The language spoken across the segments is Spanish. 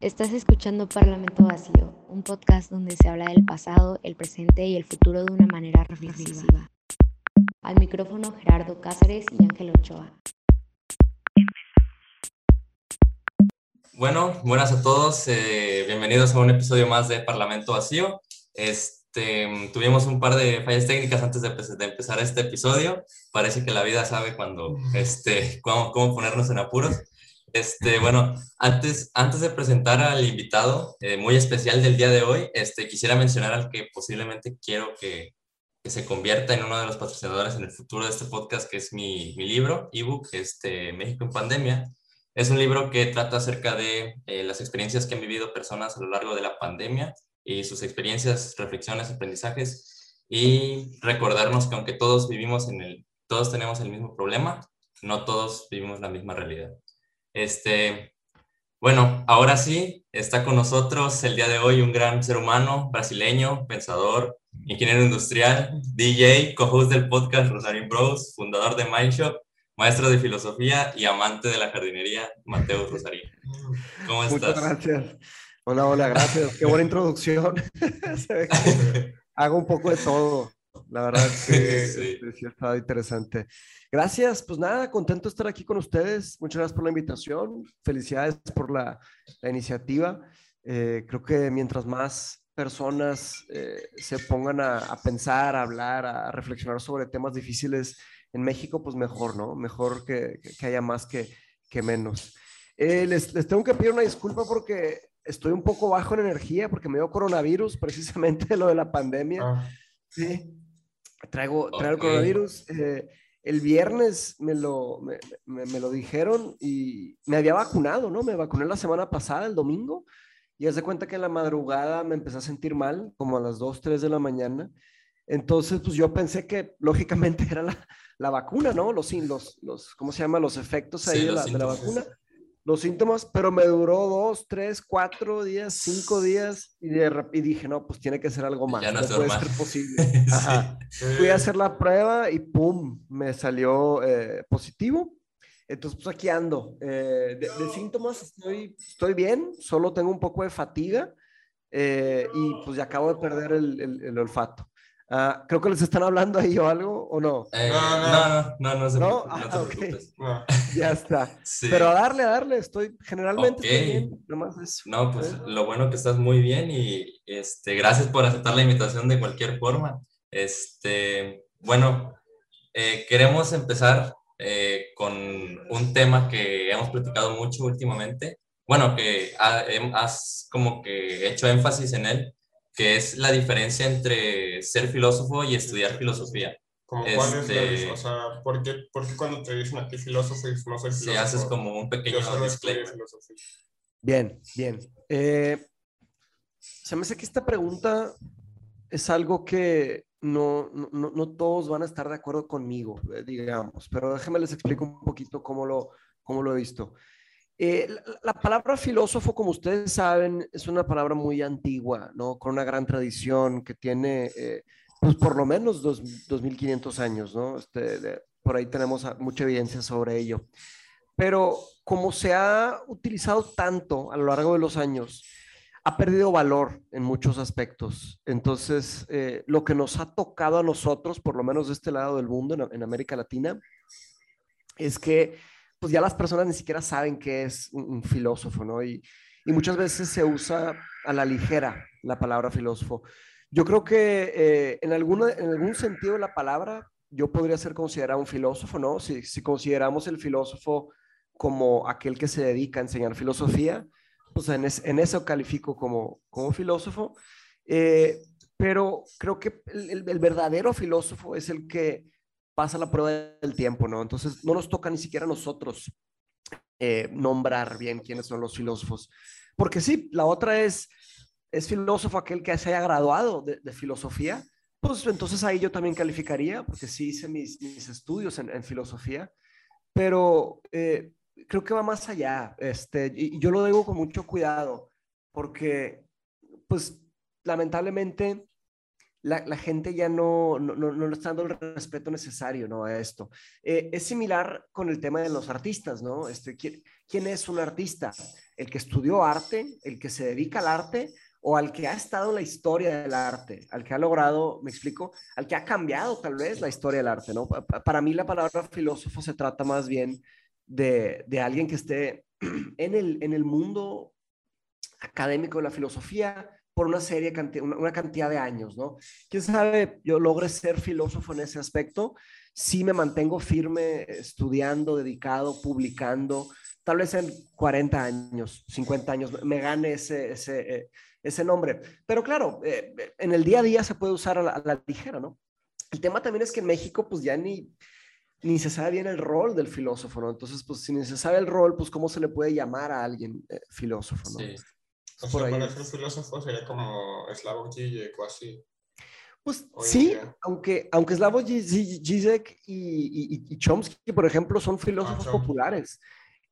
Estás escuchando Parlamento Vacío, un podcast donde se habla del pasado, el presente y el futuro de una manera reflexiva. Al micrófono Gerardo Cáceres y Ángel Ochoa. Bueno, buenas a todos. eh, bienvenidos a un episodio más de Parlamento Vacío. Este, tuvimos un par de fallas técnicas antes de, de empezar este episodio. Parece que la vida sabe cuando, este, cómo, cómo ponernos en apuros. Este, bueno, antes, antes de presentar al invitado eh, muy especial del día de hoy, este, quisiera mencionar al que posiblemente quiero que, que se convierta en uno de los patrocinadores en el futuro de este podcast, que es mi, mi libro, ebook, este, México en Pandemia. Es un libro que trata acerca de eh, las experiencias que han vivido personas a lo largo de la pandemia y sus experiencias, reflexiones, aprendizajes y recordarnos que aunque todos vivimos en el, todos tenemos el mismo problema, no todos vivimos la misma realidad. Este, bueno, ahora sí, está con nosotros el día de hoy un gran ser humano, brasileño, pensador, ingeniero industrial, DJ, co-host del podcast Rosarín Bros, fundador de Mindshop, maestro de filosofía y amante de la jardinería, Mateo Rosarín. ¿Cómo Muchas estás? gracias. Hola, hola, gracias. Qué buena introducción. Se ve que hago un poco de todo. La verdad, sí, Sí. este, sí ha estado interesante. Gracias, pues nada, contento de estar aquí con ustedes. Muchas gracias por la invitación. Felicidades por la, la iniciativa. Eh, creo que mientras más personas eh, se pongan a, a pensar, a hablar, a reflexionar sobre temas difíciles en México, pues mejor, ¿no? Mejor que, que- que haya más que, que menos. Eh, les, les tengo que pedir una disculpa porque estoy un poco bajo en energía porque me dio coronavirus, precisamente lo de la pandemia. Ah, Sí, traigo, traigo el coronavirus. eh, el viernes me lo, me, me- me lo dijeron y me había vacunado, ¿no? Me vacuné la semana pasada, el domingo, y haz de cuenta que en la madrugada me empecé a sentir mal, como a las 2, 3 de la mañana. Entonces, pues yo pensé que lógicamente era la, la vacuna, ¿no? Los, los, los, ¿cómo se llama? Los efectos ahí Sí, de, los la, de la vacuna los síntomas, pero me duró dos, tres, cuatro días, cinco días y, de y dije, no, pues tiene que ser algo más, Ya no no puede normal. ser posible. Sí. Ajá. Fui a hacer la prueba y pum, me salió eh, positivo. Entonces, pues aquí ando. Eh, de, de síntomas estoy, estoy bien, solo tengo un poco de fatiga eh, y pues ya acabo de perder el, el- el olfato. Ah, creo que les están hablando ahí o algo, ¿o no? Eh, No, no, no. no, se No, ah, te ok. preocupes. No. Ya está. Sí. Pero a darle, a darle, estoy generalmente estoy Ok. bien, nomás es No, pues lo bueno que estás muy bien y este, gracias por aceptar la invitación de cualquier forma. Este, bueno, eh, queremos empezar eh, con un tema que hemos platicado mucho últimamente. Bueno, que ha- has como que hecho énfasis en él, que es la diferencia entre ser filósofo y estudiar filosofía. Como cuál es la Este- O sea, ¿por qué, por qué cuando te dicen a ti filósofo y no soy Si filósofo? haces como un pequeño disclaimer. Bien, bien. Eh, se me hace que esta pregunta es algo que no, no, no- no todos van a estar de acuerdo conmigo, eh, digamos, pero déjenme les explico un poquito cómo lo, cómo lo he visto. Eh, la, la palabra filósofo, como ustedes saben, es una palabra muy antigua, ¿no? Con una gran tradición que tiene, eh, pues por lo menos dos, 2.500 años, ¿no? Este, de- por ahí tenemos mucha evidencia sobre ello. Pero como se ha utilizado tanto a lo largo de los años, ha perdido valor en muchos aspectos. Entonces, eh, lo que nos ha tocado a nosotros, por lo menos de este lado del mundo, en, en América Latina, es que pues ya las personas ni siquiera saben qué es un, filósofo, ¿no? Y, y muchas veces se usa a la ligera la palabra filósofo. Yo creo que eh, en, alguna, en algún sentido de la palabra, yo podría ser considerado un filósofo, ¿no? Si, si consideramos el filósofo como aquel que se dedica a enseñar filosofía, pues en, es- en eso califico como, como filósofo. Eh, pero creo que el verdadero filósofo es el que pasa la prueba del tiempo, ¿no? Entonces no nos toca ni siquiera a nosotros eh, nombrar bien quiénes son los filósofos. Porque sí, la otra es, es filósofo aquel que se haya graduado de, filosofía, pues entonces ahí yo también calificaría, porque sí hice mis, mis estudios en, filosofía, pero eh, creo que va más allá, este, y yo lo digo con mucho cuidado, porque pues lamentablemente la, gente ya no, no, no, no está dando el respeto necesario ¿no? a esto. Eh, es similar con el tema de los artistas, ¿no? Este, ¿quién, ¿quién es un artista? ¿El que estudió arte, el que se dedica al arte o al que ha estado en la historia del arte, al que ha logrado, me explico, al que ha cambiado tal vez la historia del arte, ¿no? Para mí la palabra filósofo se trata más bien de, de alguien que esté en el, en el mundo académico de la filosofía por una serie, una cantidad de años, ¿no? Quién sabe, yo logre ser filósofo en ese aspecto, si me mantengo firme estudiando, dedicado, publicando, tal vez en 40 años, 50 años, me gane ese, ese, eh, nombre. Pero claro, eh, en el día a día se puede usar a la, ligera, ¿no? El tema también es que en México, pues ya ni, ni se sabe bien el rol del filósofo, ¿no? Entonces, pues si ni se sabe el rol, pues cómo se le puede llamar a alguien eh, filósofo, ¿no? Sí. O sea, para ser filósofo sería como Slavoj Žižek o así. Pues sí, aunque, aunque Slavoj Žižek y, y, y, Chomsky, por ejemplo, son filósofos ah, populares.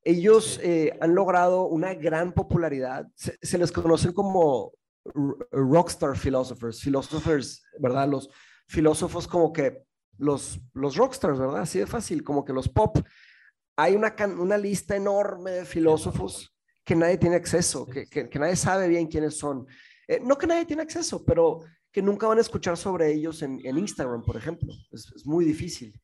Ellos eh, han logrado una gran popularidad. Se, les conocen como rockstar philosophers, filósofos, ¿verdad? Los filósofos como que los, los rockstars, ¿verdad? Así de fácil, como que los pop. Hay una, una lista enorme de filósofos que nadie tiene acceso, que, que, nadie sabe bien quiénes son. Eh, no que nadie tiene acceso, pero que nunca van a escuchar sobre ellos en, en Instagram, por ejemplo. Es, es, muy difícil.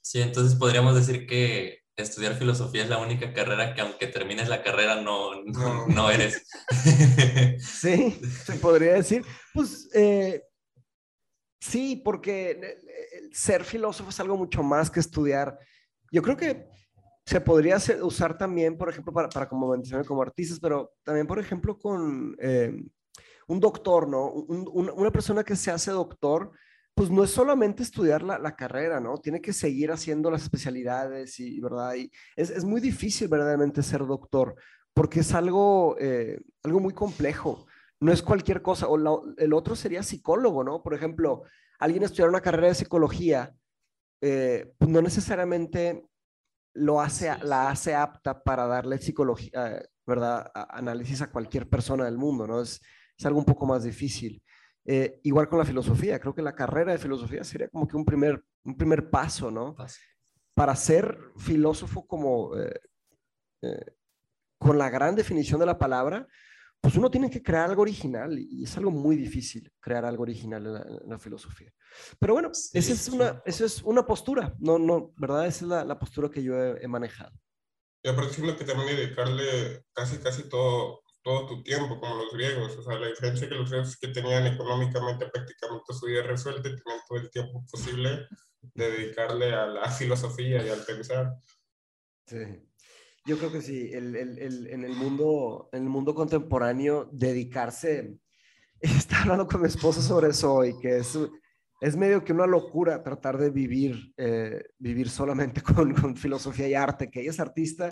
Sí, entonces podríamos decir que estudiar filosofía es la única carrera que aunque termines la carrera no, no, no eres. sí, se podría decir. Pues eh, sí, porque ser filósofo es algo mucho más que estudiar. Yo creo que se podría usar también, por ejemplo, para, como mencioné, como artistas, pero también, por ejemplo, con eh, un doctor, ¿no? una persona que se hace doctor, pues no es solamente estudiar la, la, carrera, ¿no? Tiene que seguir haciendo las especialidades y, ¿verdad? Y es, es muy difícil verdaderamente ser doctor, porque es algo, eh, algo muy complejo. No es cualquier cosa. O el otro sería psicólogo, ¿no? Por ejemplo, alguien estudiar una carrera de psicología, eh, pues no necesariamente lo hace, la hace apta para darle psicología, ¿verdad? análisis a cualquier persona del mundo, ¿no? Es, es algo un poco más difícil. Eh, igual con la filosofía, creo que la carrera de filosofía sería como que un primer, un primer paso, ¿no? Para ser filósofo como, eh, eh, con la gran definición de la palabra, pues uno tiene que crear algo original y es algo muy difícil crear algo original en la, filosofía. Pero bueno, esa, es una, esa es una postura, no, no, ¿verdad? Esa es la, postura que yo he, manejado. Y aparte siento que también dedicarle casi, casi todo, todo tu tiempo, como los griegos. O sea, la diferencia que los griegos que tenían económicamente prácticamente su vida resuelta y tenían todo el tiempo posible de dedicarle a la filosofía y al pensar. Sí. Yo creo que sí, el, el, el, en, el mundo, en el mundo contemporáneo, dedicarse, está hablando con mi esposo sobre eso hoy, que es, es medio que una locura tratar de vivir, eh, vivir solamente con, con, filosofía y arte, que ella es artista,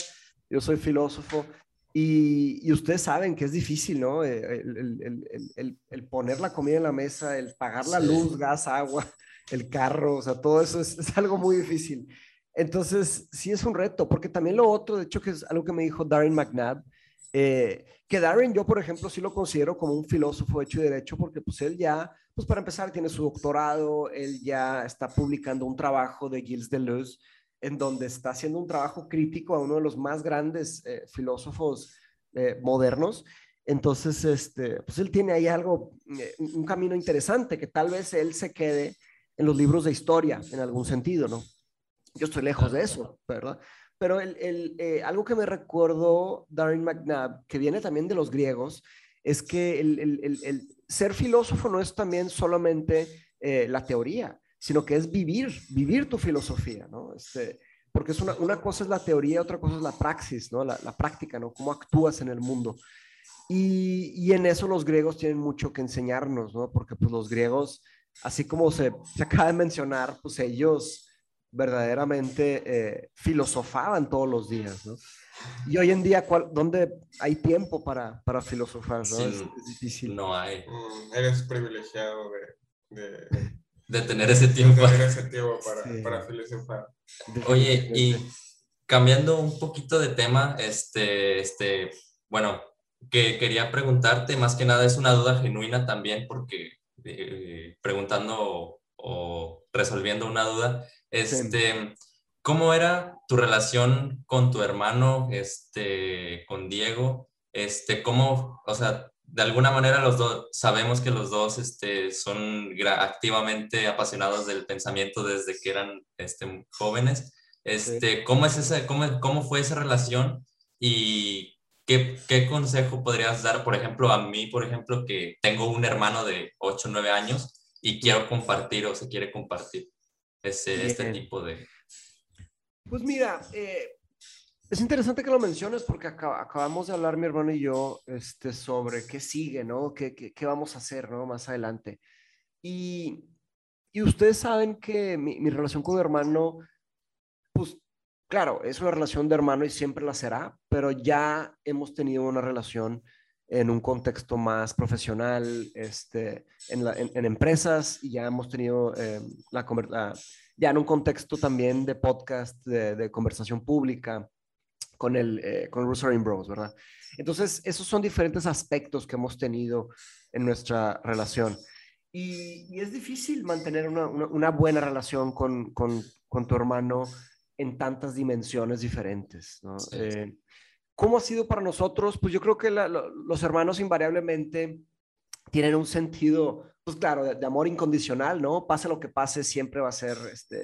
yo soy filósofo, y, y ustedes saben que es difícil, ¿no? Eh, el, el, poner la comida en la mesa, el pagar la luz, gas, agua, el carro, o sea, todo eso es, es algo muy difícil. Entonces, sí es un reto, porque también lo otro, de hecho, que es algo que me dijo Darren McNabb, eh, que Darren yo, por ejemplo, sí lo considero como un filósofo hecho y derecho, porque pues él ya, pues para empezar, tiene su doctorado, él ya está publicando un trabajo de Gilles Deleuze, en donde está haciendo un trabajo crítico a uno de los más grandes eh, filósofos eh, modernos. Entonces, este, pues él tiene ahí algo, un camino interesante, que tal vez él se quede en los libros de historia, en algún sentido, ¿no? Yo estoy lejos de eso, ¿verdad? Pero el, el, eh, algo que me recuerdo Darren McNabb, que viene también de los griegos, es que el, el ser filósofo no es también solamente eh, la teoría, sino que es vivir, vivir tu filosofía, ¿no? Este, porque es una, una cosa es la teoría, otra cosa es la praxis, ¿no? La, la práctica, ¿no? Cómo actúas en el mundo. Y, y, en eso los griegos tienen mucho que enseñarnos, ¿no? Porque pues los griegos, así como se, se acaba de mencionar, pues ellos verdaderamente eh, filosofaban todos los días, ¿no? Y hoy en día, ¿cuál, ¿dónde hay tiempo para, para filosofar? ¿no? es, difícil. No hay. Mm, eres privilegiado de, de, tener ese tiempo. De tener ese tiempo para, para filosofar. Oye, y cambiando un poquito de tema, este, este, bueno, que quería preguntarte, más que nada es una duda genuina también, porque eh, preguntando o resolviendo una duda, este, ¿cómo era tu relación con tu hermano, este, con Diego? Este, ¿cómo, o sea, de alguna manera los dos, sabemos que los dos este, son activamente apasionados del pensamiento desde que eran este, jóvenes. Este, ¿cómo, es esa, cómo, ¿Cómo fue esa relación y qué, qué, consejo podrías dar, por ejemplo, a mí, por ejemplo, que tengo un hermano de 8 o 9 años y quiero compartir o se quiere compartir ese, este tipo de... Pues mira, eh, es interesante que lo menciones porque acabamos de hablar mi hermano y yo este, sobre qué sigue, ¿no? ¿Qué, qué, qué vamos a hacer, ¿no? Más adelante. Y, y ustedes saben que mi, mi, relación con mi hermano, pues claro, es una relación de hermano y siempre la será, pero ya hemos tenido una relación en un contexto más profesional, este, en, la, en, empresas y ya hemos tenido eh, la, la, ya en un contexto también de podcast, de, de conversación pública con el, eh, con Russell Bros, ¿verdad? Entonces, esos son diferentes aspectos que hemos tenido en nuestra relación. Y, es difícil mantener una, una, buena relación con, con, con, tu hermano en tantas dimensiones diferentes, ¿no? Eh, ¿Cómo ha sido para nosotros? Pues yo creo que los hermanos invariablemente tienen un sentido, pues claro, de, amor incondicional, ¿no? Pase lo que pase, siempre va a ser este,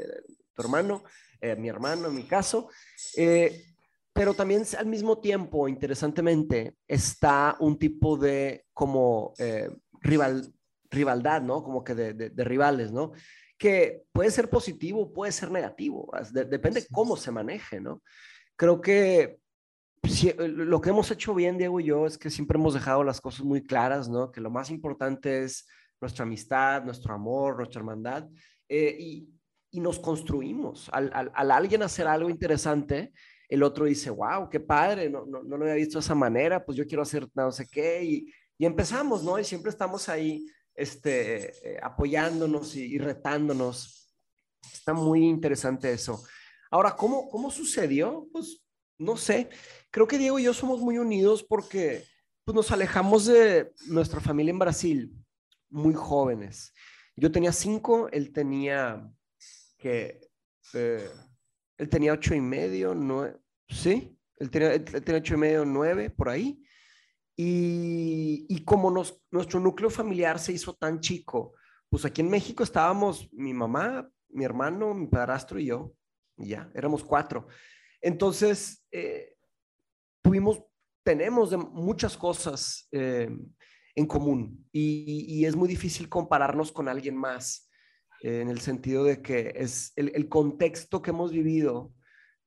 tu hermano, eh, mi hermano en mi caso. Eh, pero también al mismo tiempo, interesantemente, está un tipo de como eh, rival, rivalidad, ¿no? Como que de, de, rivales, ¿no? Que puede ser positivo, puede ser negativo, depende cómo se maneje, ¿no? Creo que eh, lo que hemos hecho bien, Diego y yo, es que siempre hemos dejado las cosas muy claras, ¿no? Que lo más importante es nuestra amistad, nuestro amor, nuestra hermandad, eh, y, y, nos construimos. Al, al, al alguien hacer algo interesante, el otro dice, wow, qué padre, no, no, no, lo había visto de esa manera, pues yo quiero hacer no sé qué, y, y empezamos, ¿no? Y siempre estamos ahí este, eh, apoyándonos y, retándonos. Está muy interesante eso. Ahora, ¿cómo, ¿cómo sucedió? Pues no sé, creo que Diego y yo somos muy unidos porque pues, nos alejamos de nuestra familia en Brasil muy jóvenes. Yo tenía cinco, él tenía que... Eh, él tenía ocho y medio, nueve, sí, él tenía, ocho y medio, nueve, por ahí. Y, y como nuestro núcleo familiar se hizo tan chico, pues aquí en México estábamos mi mamá, mi hermano, mi padrastro y yo, y ya, éramos cuatro. Entonces, eh, tuvimos, tenemos de muchas cosas eh, en común y, y, es muy difícil compararnos con alguien más en el sentido de que es el, contexto que hemos vivido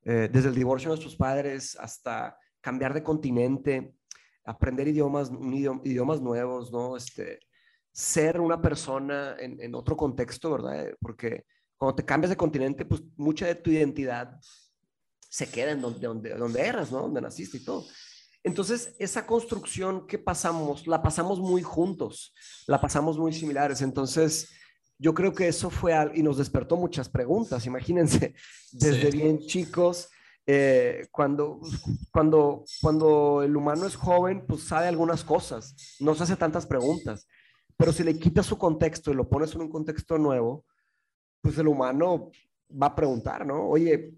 eh, desde el divorcio de nuestros padres hasta cambiar de continente, aprender idiomas, idiomas nuevos, ¿no? Este, ser una persona en, otro contexto, ¿verdad? Porque cuando te cambias de continente, pues mucha de tu identidad se queda en donde, donde, donde eras, ¿no? Donde naciste y todo. Entonces, esa construcción que pasamos, la pasamos muy juntos, la pasamos muy similares. Entonces, yo creo que eso fue y nos despertó muchas preguntas. Imagínense, desde bien chicos, eh, cuando, cuando, cuando el humano es joven, pues sabe algunas cosas, no se hace tantas preguntas. Pero si le quitas su contexto y lo pones en un contexto nuevo, pues el humano va a preguntar, ¿no? Oye,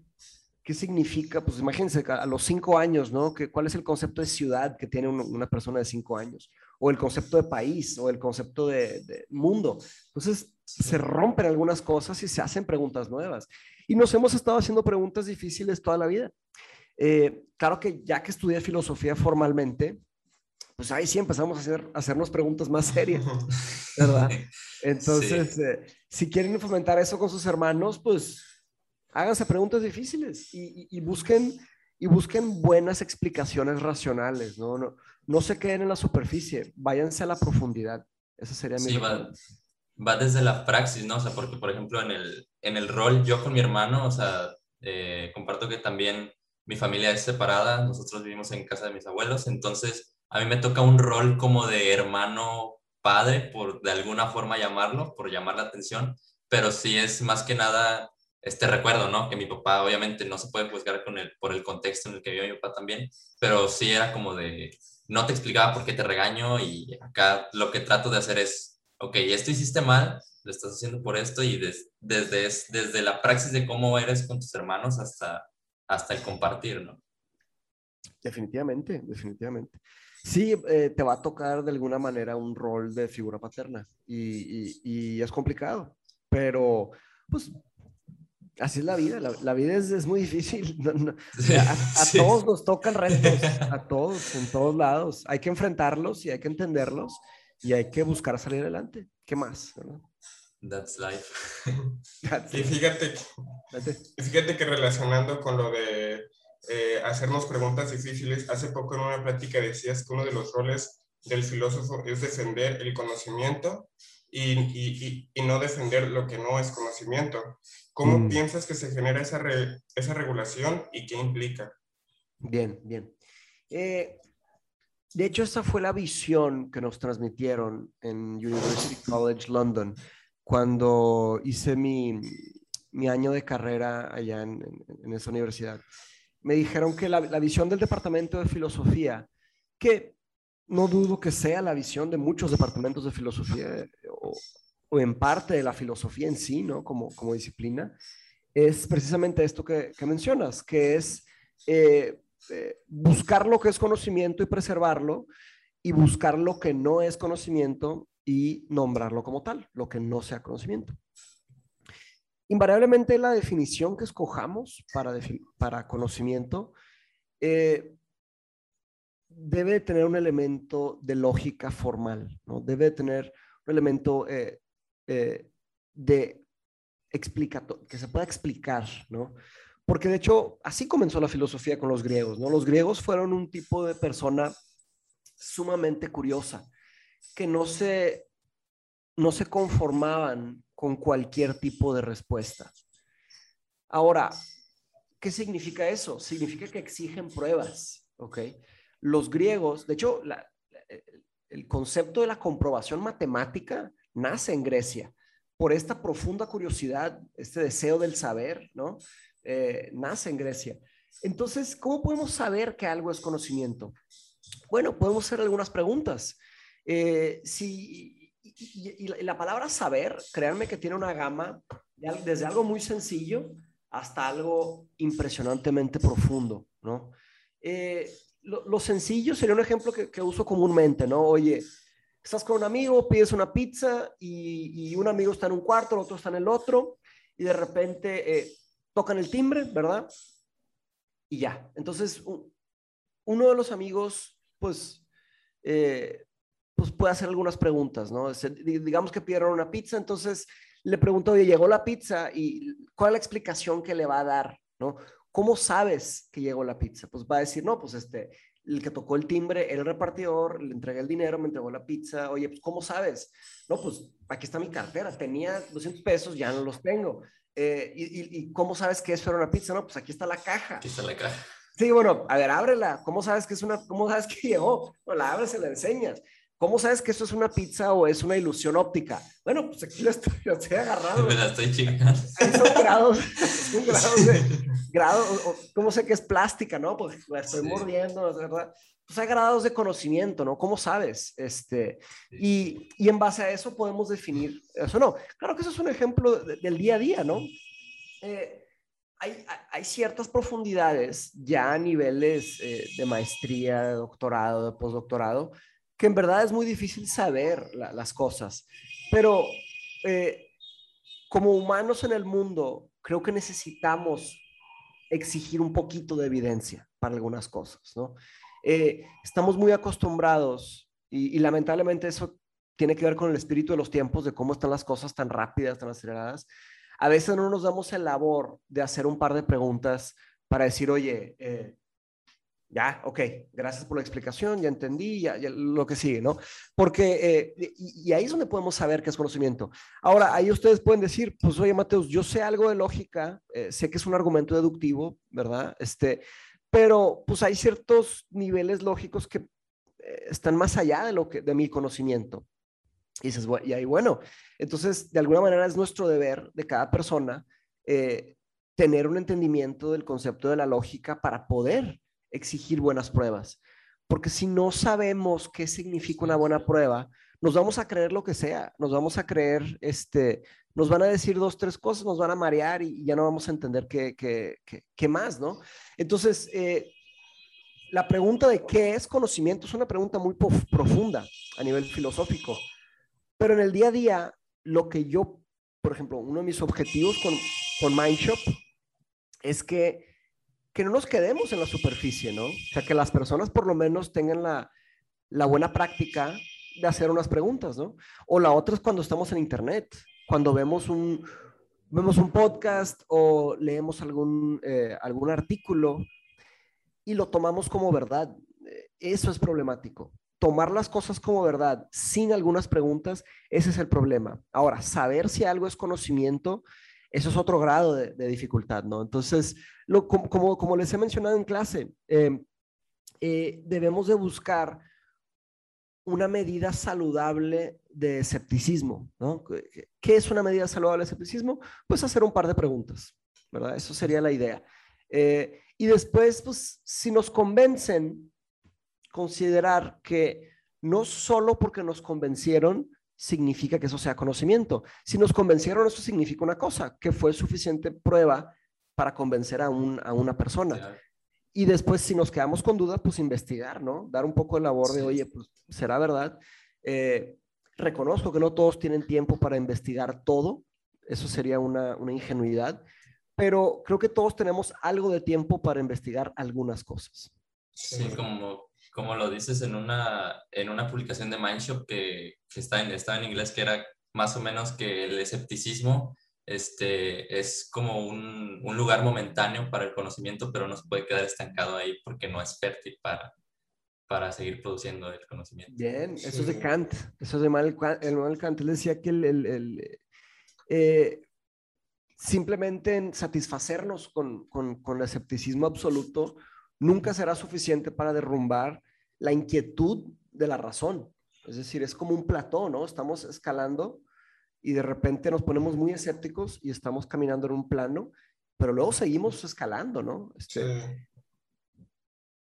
¿qué significa? Pues imagínense a los cinco años, ¿no? ¿Cuál es el concepto de ciudad que tiene una persona de cinco años? O el concepto de país, o el concepto de, de mundo. Entonces, se rompen algunas cosas y se hacen preguntas nuevas. Y nos hemos estado haciendo preguntas difíciles toda la vida. Eh, claro que ya que estudié filosofía formalmente, pues ahí sí empezamos a, hacer, hacernos preguntas más serias, ¿verdad? Entonces, eh, si quieren fomentar eso con sus hermanos, pues háganse preguntas difíciles y, busquen y busquen buenas explicaciones racionales, ¿no? No, no se queden en la superficie, váyanse a la profundidad. Esa sería mi sí, va desde la praxis, ¿no? O sea, porque, por ejemplo, en el, en el rol, yo con mi hermano, o sea, eh, comparto que también mi familia es separada, nosotros vivimos en casa de mis abuelos, entonces a mí me toca un rol como de hermano padre, por de alguna forma llamarlo, por llamar la atención, pero sí es más que nada este recuerdo, ¿no? Que mi papá obviamente no se puede juzgar con el, por el contexto en el que vivió mi papá también, pero sí era como de, no te explicaba por qué te regaño y acá lo que trato de hacer es ok, esto hiciste mal, lo estás haciendo por esto y desde, desde la praxis de cómo eres con tus hermanos hasta, hasta el compartir, ¿no? Definitivamente, definitivamente. Sí, eh, te va a tocar de alguna manera un rol de figura paterna y, y, es complicado, pero pues así es la vida, la, vida es, es, muy difícil. a, todos nos tocan retos, a todos, en todos lados. Hay que enfrentarlos y hay que entenderlos y hay que buscar salir adelante. ¿Qué más? That's life. y fíjate, fíjate que relacionando con lo de eh, hacernos preguntas difíciles. Hace poco en una plática decías que uno de los roles del filósofo es defender el conocimiento y, y, y no defender lo que no es conocimiento. ¿Cómo mm. piensas que se genera esa, esa regulación y qué implica? Bien, bien. Eh, de hecho, esa fue la visión que nos transmitieron en University College London cuando hice mi, mi año de carrera allá en, en esa universidad me dijeron que la, visión del departamento de filosofía, que no dudo que sea la visión de muchos departamentos de filosofía o, en parte de la filosofía en sí, ¿no? Como, como disciplina, es precisamente esto que, mencionas, que es eh, eh, buscar lo que es conocimiento y preservarlo y buscar lo que no es conocimiento y nombrarlo como tal, lo que no sea conocimiento. Invariablemente la definición que escojamos para, para conocimiento eh, debe tener un elemento de lógica formal, ¿no? debe tener elemento eh, eh, que se pueda explicar, ¿no? Porque de hecho, así comenzó la filosofía con los griegos, ¿no? Los griegos fueron un tipo de persona sumamente curiosa, que no se, no se conformaban con cualquier tipo de respuesta. Ahora, ¿qué significa eso? Significa que exigen pruebas, ¿ok? Los griegos, de hecho, el concepto de la comprobación matemática nace en Grecia por esta profunda curiosidad, este deseo del saber, ¿no? Eh, nace en Grecia. Entonces, ¿cómo podemos saber que algo es conocimiento? Bueno, podemos hacer algunas preguntas. Eh, si y, la palabra saber, créanme que tiene una gama desde algo muy sencillo hasta algo impresionantemente profundo, ¿no? Eh, lo, sencillo sería un ejemplo que, uso comúnmente, ¿no? Oye, estás con un amigo, pides una pizza y, un amigo está en un cuarto, el otro está en el otro, y de repente eh, tocan el timbre, ¿verdad? Y ya. Entonces, uno de los amigos, pues, eh, pues puede hacer algunas preguntas, ¿no? digamos que pidieron una pizza, entonces le pregunto, oye, llegó la pizza y ¿cuál es la explicación que le va a dar, ¿no? ¿Cómo sabes que llegó la pizza? Pues va a decir, no, pues este, el que tocó el timbre, el repartidor, le entregué el dinero, me entregó la pizza, oye, pues ¿cómo sabes? No, pues aquí está mi cartera, tenía 200 pesos, ya no los tengo. Eh, y, y, cómo sabes que eso era una pizza? No, pues aquí está la caja. Aquí está la caja. Sí, bueno, a ver, ábrela. ¿Cómo sabes que es una, cómo sabes que llegó? No, la abres y la enseñas. ¿Cómo sabes que eso es una pizza o es una ilusión óptica? Bueno, pues aquí la estoy, estoy agarrado. Me la estoy chingando. Son grados, son grados de, grado, ¿cómo sé que es plástica, no? Pues la estoy mordiendo, ¿verdad? Pues hay grados de conocimiento, ¿no? ¿Cómo sabes? Este, y, y, en base a eso podemos definir eso, ¿no? Claro que eso es un ejemplo del día a día, ¿no? Eh, hay, hay, ciertas profundidades ya a niveles eh, de maestría, de doctorado, de postdoctorado, que en verdad es muy difícil saber las cosas, pero eh, como humanos en el mundo, creo que necesitamos exigir un poquito de evidencia para algunas cosas, ¿no? Eh, estamos muy acostumbrados y, lamentablemente eso tiene que ver con el espíritu de los tiempos, de cómo están las cosas tan rápidas, tan aceleradas. A veces no nos damos el labor de hacer un par de preguntas para decir, oye, eh, ya, ok, gracias por la explicación, ya entendí, ya, lo que sigue, ¿no? Porque, eh, y, ahí es donde podemos saber qué es conocimiento. Ahora, ahí ustedes pueden decir, pues, oye, Mateus, yo sé algo de lógica, eh, sé que es un argumento deductivo, ¿verdad? Este, pero, pues, hay ciertos niveles lógicos que eh, están más allá de, lo que, de mi conocimiento. Y dices, y ahí, bueno, entonces, de alguna manera es nuestro deber de cada persona tener un entendimiento del concepto de la lógica para poder exigir buenas pruebas. Porque si no sabemos qué significa una buena prueba, nos vamos a creer lo que sea, nos vamos a creer, este, nos van a decir dos, tres cosas, nos van a marear y, ya no vamos a entender qué, qué, qué, más, ¿no? Entonces, eh, la pregunta de qué es conocimiento es una pregunta muy profunda a nivel filosófico, pero en el día a día, lo que yo, por ejemplo, uno de mis objetivos con, con Mindshop es que, que no nos quedemos en la superficie, ¿no? O sea, que las personas por lo menos tengan la, buena práctica de hacer unas preguntas, ¿no? O la otra es cuando estamos en Internet, cuando vemos un, podcast o leemos eh, algún artículo y lo tomamos como verdad. Eso es problemático. Tomar las cosas como verdad sin algunas preguntas, ese es el problema. Ahora, saber si algo es conocimiento, eso es otro grado de, dificultad, ¿no? Entonces, lo, como, como, les he mencionado en clase, eh, eh, debemos de buscar una medida saludable de escepticismo, ¿no? ¿Qué es una medida saludable de escepticismo? Pues hacer un par de preguntas, ¿verdad? Eso sería la idea. Eh, y después, pues, si nos convencen, considerar que no solo porque nos convencieron significa que eso sea conocimiento. Si nos convencieron, eso significa una cosa, que fue suficiente prueba para convencer a, a una persona. Y después, si nos quedamos con dudas, pues investigar, ¿no? Dar un poco de labor de, oye, pues, ¿será verdad? Eh, reconozco que no todos tienen tiempo para investigar todo, eso sería una, una ingenuidad, pero creo que todos tenemos algo de tiempo para investigar algunas cosas. Sí, como, como lo dices en una, en una publicación de Mindshop que, que está, en, estaba en inglés, que era más o menos que el escepticismo este, es como un, un, lugar momentáneo para el conocimiento, pero no se puede quedar estancado ahí porque no es fértil para, para seguir produciendo el conocimiento. Bien, eso es de Kant, eso es de Manuel, el Kant. Él decía que el, el, el eh, simplemente en satisfacernos con, con, con el escepticismo absoluto nunca será suficiente para derrumbar la inquietud de la razón. Es decir, es como un plató, ¿no? Estamos escalando y de repente nos ponemos muy escépticos y estamos caminando en un plano, pero luego seguimos escalando, ¿no? Este...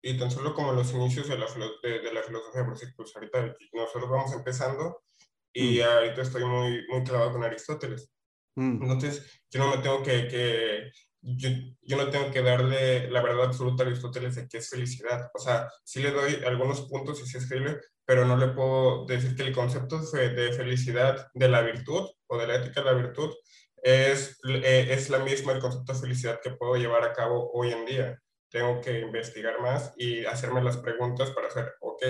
Y tan solo como los inicios de la, de, la filosofía, por ejemplo, pues ahorita nosotros vamos empezando y mm. ahorita estoy muy, muy clavado con Aristóteles. Mm. Entonces, yo no me tengo que, que yo, yo, no tengo que darle la verdad absoluta a Aristóteles de qué es felicidad. O sea, sí le doy algunos puntos y sí escribe, pero no le puedo decir que el concepto de felicidad de la virtud o de la ética de la virtud es, eh, es la misma el concepto de felicidad que puedo llevar a cabo hoy en día. Tengo que investigar más y hacerme las preguntas para hacer, ok,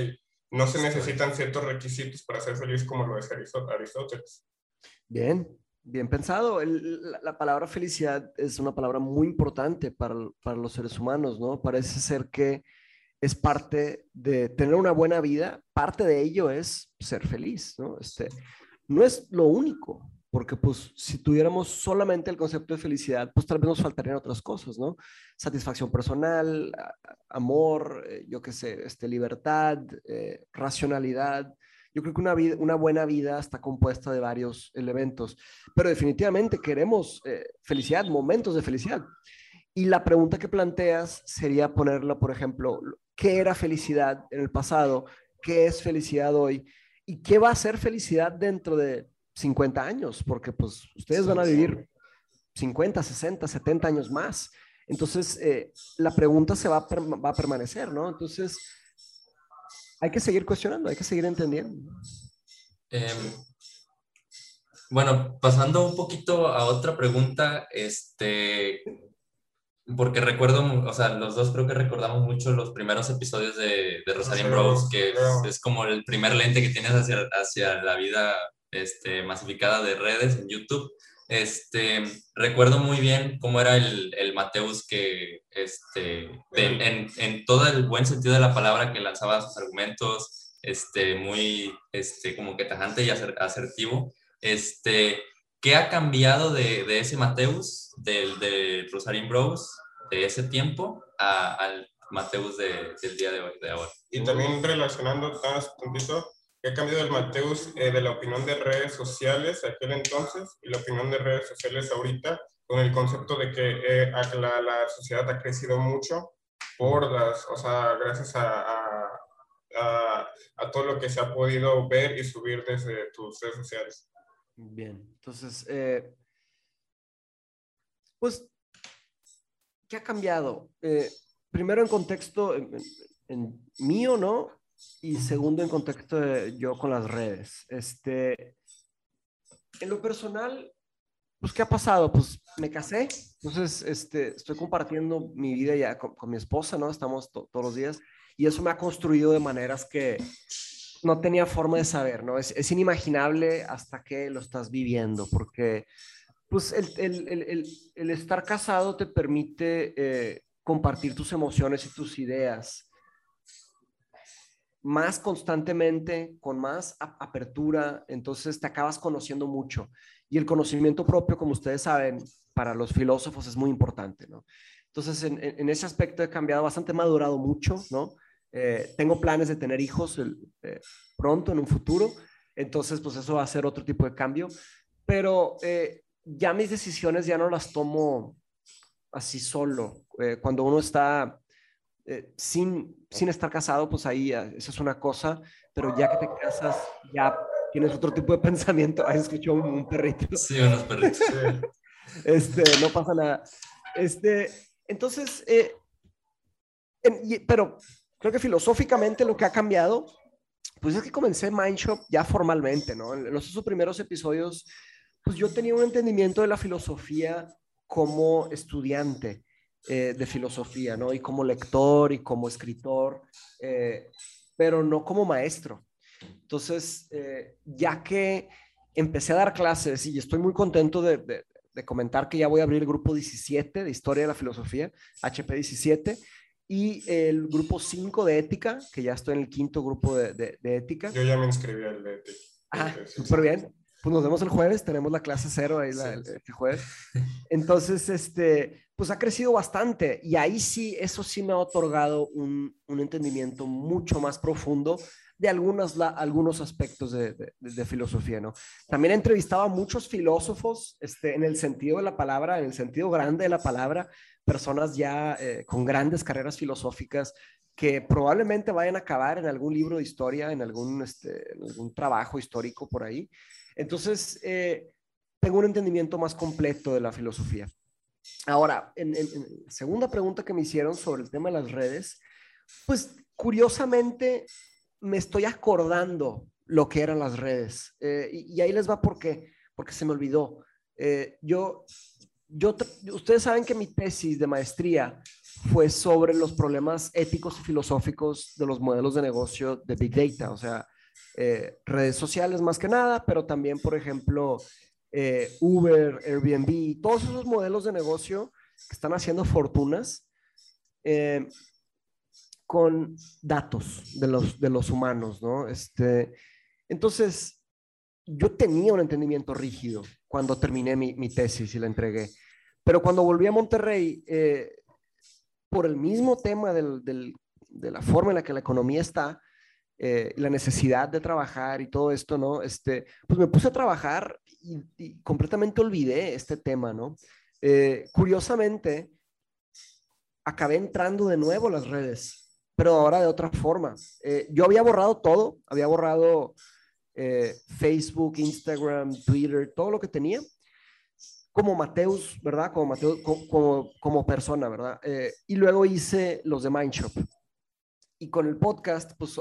no se necesitan ciertos requisitos para ser feliz como lo es Aristóteles. Bien, bien pensado. la, palabra felicidad es una palabra muy importante para, para los seres humanos, ¿no? Parece ser que es parte de tener una buena vida, parte de ello es ser feliz, ¿no? Este, no es lo único, porque pues si tuviéramos solamente el concepto de felicidad, pues tal vez nos faltarían otras cosas, ¿no? Satisfacción personal, amor, eh, yo qué sé, este, libertad, eh, racionalidad. Yo creo que una, vida, una buena vida está compuesta de varios elementos, pero definitivamente queremos eh, felicidad, momentos de felicidad. Y la pregunta que planteas sería ponerla, por ejemplo, qué era felicidad en el pasado, qué es felicidad hoy y qué va a ser felicidad dentro de 50 años, porque pues ustedes van a vivir 50, 60, 70 años más. Entonces, eh, la pregunta se va a, va a permanecer, ¿no? Entonces, hay que seguir cuestionando, hay que seguir entendiendo. Em, bueno, pasando un poquito a otra pregunta, este, porque recuerdo, o sea, los dos creo que recordamos mucho los primeros episodios de, de Rosalind Bros, que es, como el primer lente que tienes hacia, hacia la vida este, masificada de redes en YouTube. Este, recuerdo muy bien cómo era el, el Mateus que, este, en, en, todo el buen sentido de la palabra, que lanzaba sus argumentos, este, muy, este, como que tajante y asertivo. Este, ¿Qué ha cambiado de, de ese Mateus, del de Rosarian Bros, de ese tiempo, al Mateus de, del día de hoy, de ahora? Y también relacionando poquito, ¿qué ha cambiado el Mateus eh, de la opinión de redes sociales aquel entonces y la opinión de redes sociales ahorita, con el concepto de que eh, la, la, sociedad ha crecido mucho por las, o sea, gracias a, a todo lo que se ha podido ver y subir desde tus redes sociales. Bien, entonces, eh, pues, ¿qué ha cambiado? Primero en contexto en, mío, ¿no? Y segundo en contexto de yo con las redes. Este, en lo personal, pues, ¿qué ha pasado? Pues me casé, entonces este, estoy compartiendo mi vida ya con, mi esposa, ¿no? Estamos todos los días y eso me ha construido de maneras que no tenía forma de saber, ¿no? Es, es inimaginable hasta que lo estás viviendo, porque pues el, el, el, el estar casado te permite eh, compartir tus emociones y tus ideas más constantemente, con más apertura, entonces te acabas conociendo mucho. Y el conocimiento propio, como ustedes saben, para los filósofos es muy importante, ¿no? Entonces, en, ese aspecto he cambiado bastante, madurado mucho, ¿no? Eh, tengo planes de tener hijos eh, pronto, en un futuro, entonces, pues eso va a ser otro tipo de cambio, pero eh, ya mis decisiones ya no las tomo así solo. cuando uno está sin, sin estar casado, pues ahí eso es una cosa, pero ya que te casas, ya tienes otro tipo de pensamiento. Ahí escuchó un, perrito. Sí, unos perritos. Este, no pasa nada. Este, entonces, pero creo que filosóficamente lo que ha cambiado, pues es que comencé Mindshop ya formalmente, ¿no? En los primeros episodios, pues yo tenía un entendimiento de la filosofía como estudiante eh, de filosofía, ¿no? Y como lector y como escritor, eh, pero no como maestro. Entonces, eh, ya que empecé a dar clases y estoy muy contento de, de, de, comentar que ya voy a abrir el grupo 17 de Historia de la Filosofía, HP 17, y el grupo 5 de ética, que ya estoy en el quinto grupo de, de, ética. Yo ya me inscribí al de ética. Ah, súper bien. Pues nos vemos el jueves, tenemos la clase cero ahí la, el, jueves. Entonces, este, pues ha crecido bastante y ahí sí, eso sí me ha otorgado un, un entendimiento mucho más profundo de algunos, algunos aspectos de, de, de, filosofía, ¿no? También he entrevistado a muchos filósofos, este, en el sentido de la palabra, en el sentido grande de la palabra, personas ya eh, con grandes carreras filosóficas que probablemente vayan a acabar en algún libro de historia, en algún, este, algún trabajo histórico por ahí. Entonces, eh, tengo un entendimiento más completo de la filosofía. Ahora, en, en, segunda pregunta que me hicieron sobre el tema de las redes, pues curiosamente me estoy acordando lo que eran las redes. Eh, y, ahí les va por qué, porque se me olvidó. yo yo, ustedes saben que mi tesis de maestría fue sobre los problemas éticos y filosóficos de los modelos de negocio de Big Data, o sea, eh, redes sociales más que nada, pero también, por ejemplo, eh, Uber, Airbnb, todos esos modelos de negocio que están haciendo fortunas eh, con datos de los, de los humanos, ¿no? Este, entonces, yo tenía un entendimiento rígido cuando terminé mi, mi tesis y la entregué. Pero cuando volví a Monterrey, eh, por el mismo tema del, del, de la forma en la que la economía está, eh, la necesidad de trabajar y todo esto, ¿no? Este, pues me puse a trabajar y, completamente olvidé este tema, ¿no? Eh, curiosamente, acabé entrando de nuevo a las redes, pero ahora de otra forma. Eh, yo había borrado todo, había borrado Facebook, Instagram, Twitter, todo lo que tenía, como Mateus, ¿verdad? Como Mateus, como, como, persona, ¿verdad? Y luego hice los de Mindshop. Y con el podcast, pues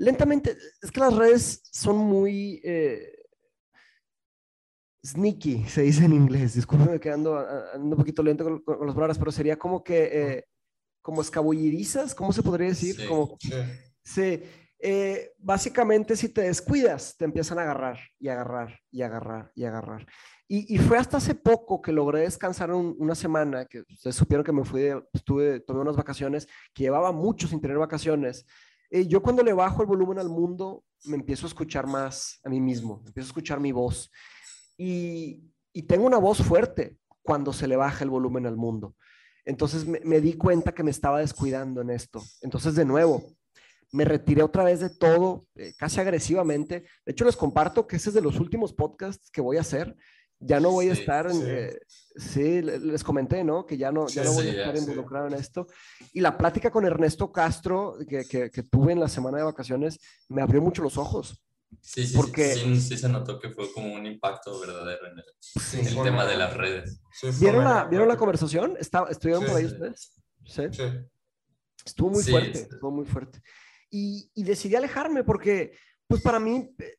lentamente, es que las redes son muy eh, sneaky, se dice en inglés. Discúlpeme que ando, ando un poquito lento con, con, las palabras, pero sería como que, eh, como escabullirizas, ¿cómo se podría decir? Sí, como, Sí. sí. Eh, básicamente, si te descuidas, te empiezan a agarrar y agarrar y agarrar y agarrar. Y, y fue hasta hace poco que logré descansar un, una semana, que ustedes supieron que me fui, de, estuve, tomé unas vacaciones, que llevaba mucho sin tener vacaciones. Eh, yo cuando le bajo el volumen al mundo, me empiezo a escuchar más a mí mismo, empiezo a escuchar mi voz. Y, y tengo una voz fuerte cuando se le baja el volumen al mundo. Entonces me, me di cuenta que me estaba descuidando en esto. Entonces, de nuevo, me retiré otra vez de todo, eh, casi agresivamente. De hecho, les comparto que ese es de los últimos podcasts que voy a hacer. Ya no voy a Sí, estar en... sí. eh, sí, le- les comenté, ¿no? Que ya no, ya Sí, no voy sí, a ya, estar sí. involucrado en esto. Y la plática con Ernesto Castro que, que, que tuve en la semana de vacaciones me abrió mucho los ojos. Sí, sí, Porque- sí, sí, sí se notó que fue como un impacto verdadero en el, Sí, en el tema de las redes. ¿Vieron la, ¿vieron la conversación? ¿Está, ¿Estuvieron Sí, por ahí sí. ustedes? Sí. Sí. Estuvo muy Sí, fuerte, sí. estuvo muy fuerte. Y, y decidí alejarme porque, pues para mí, eh,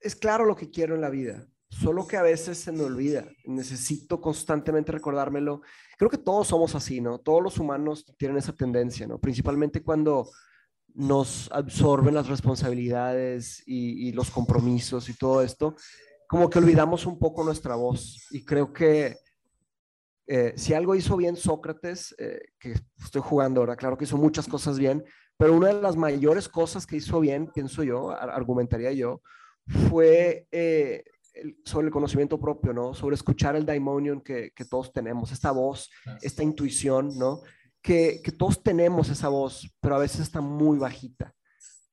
es claro lo que quiero en la vida, solo que a veces se me olvida. Necesito constantemente recordármelo. Creo que todos somos así, ¿no? Todos los humanos tienen esa tendencia, ¿no? Principalmente cuando nos absorben las responsabilidades y, los compromisos y todo esto, como que olvidamos un poco nuestra voz. Y creo que eh, si algo hizo bien Sócrates, eh, que estoy jugando ahora, claro que hizo muchas cosas bien, pero una de las mayores cosas que hizo bien, pienso yo, ar- argumentaría yo, fue eh, el- sobre el conocimiento propio, ¿no? Sobre escuchar el daimonion que, que todos tenemos, esta voz, esta intuición, ¿no? Que, que todos tenemos esa voz, pero a veces está muy bajita.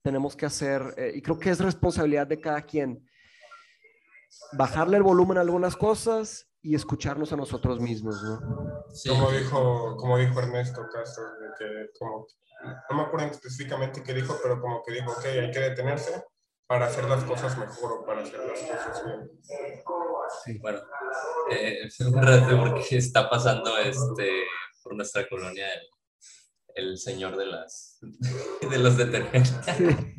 Tenemos que hacer, eh, y creo que es responsabilidad de cada quien, bajarle el volumen a algunas cosas y escucharnos a nosotros mismos, ¿no? Sí, Como dijo, como dijo Ernesto Castro, de que como, no me acuerdo específicamente qué dijo, pero como que dijo, ok, hay que detenerse para hacer las cosas mejor o para hacer las cosas bien. bueno, eh, un rato porque está pasando este, por nuestra colonia el, el señor de las de los detergentes.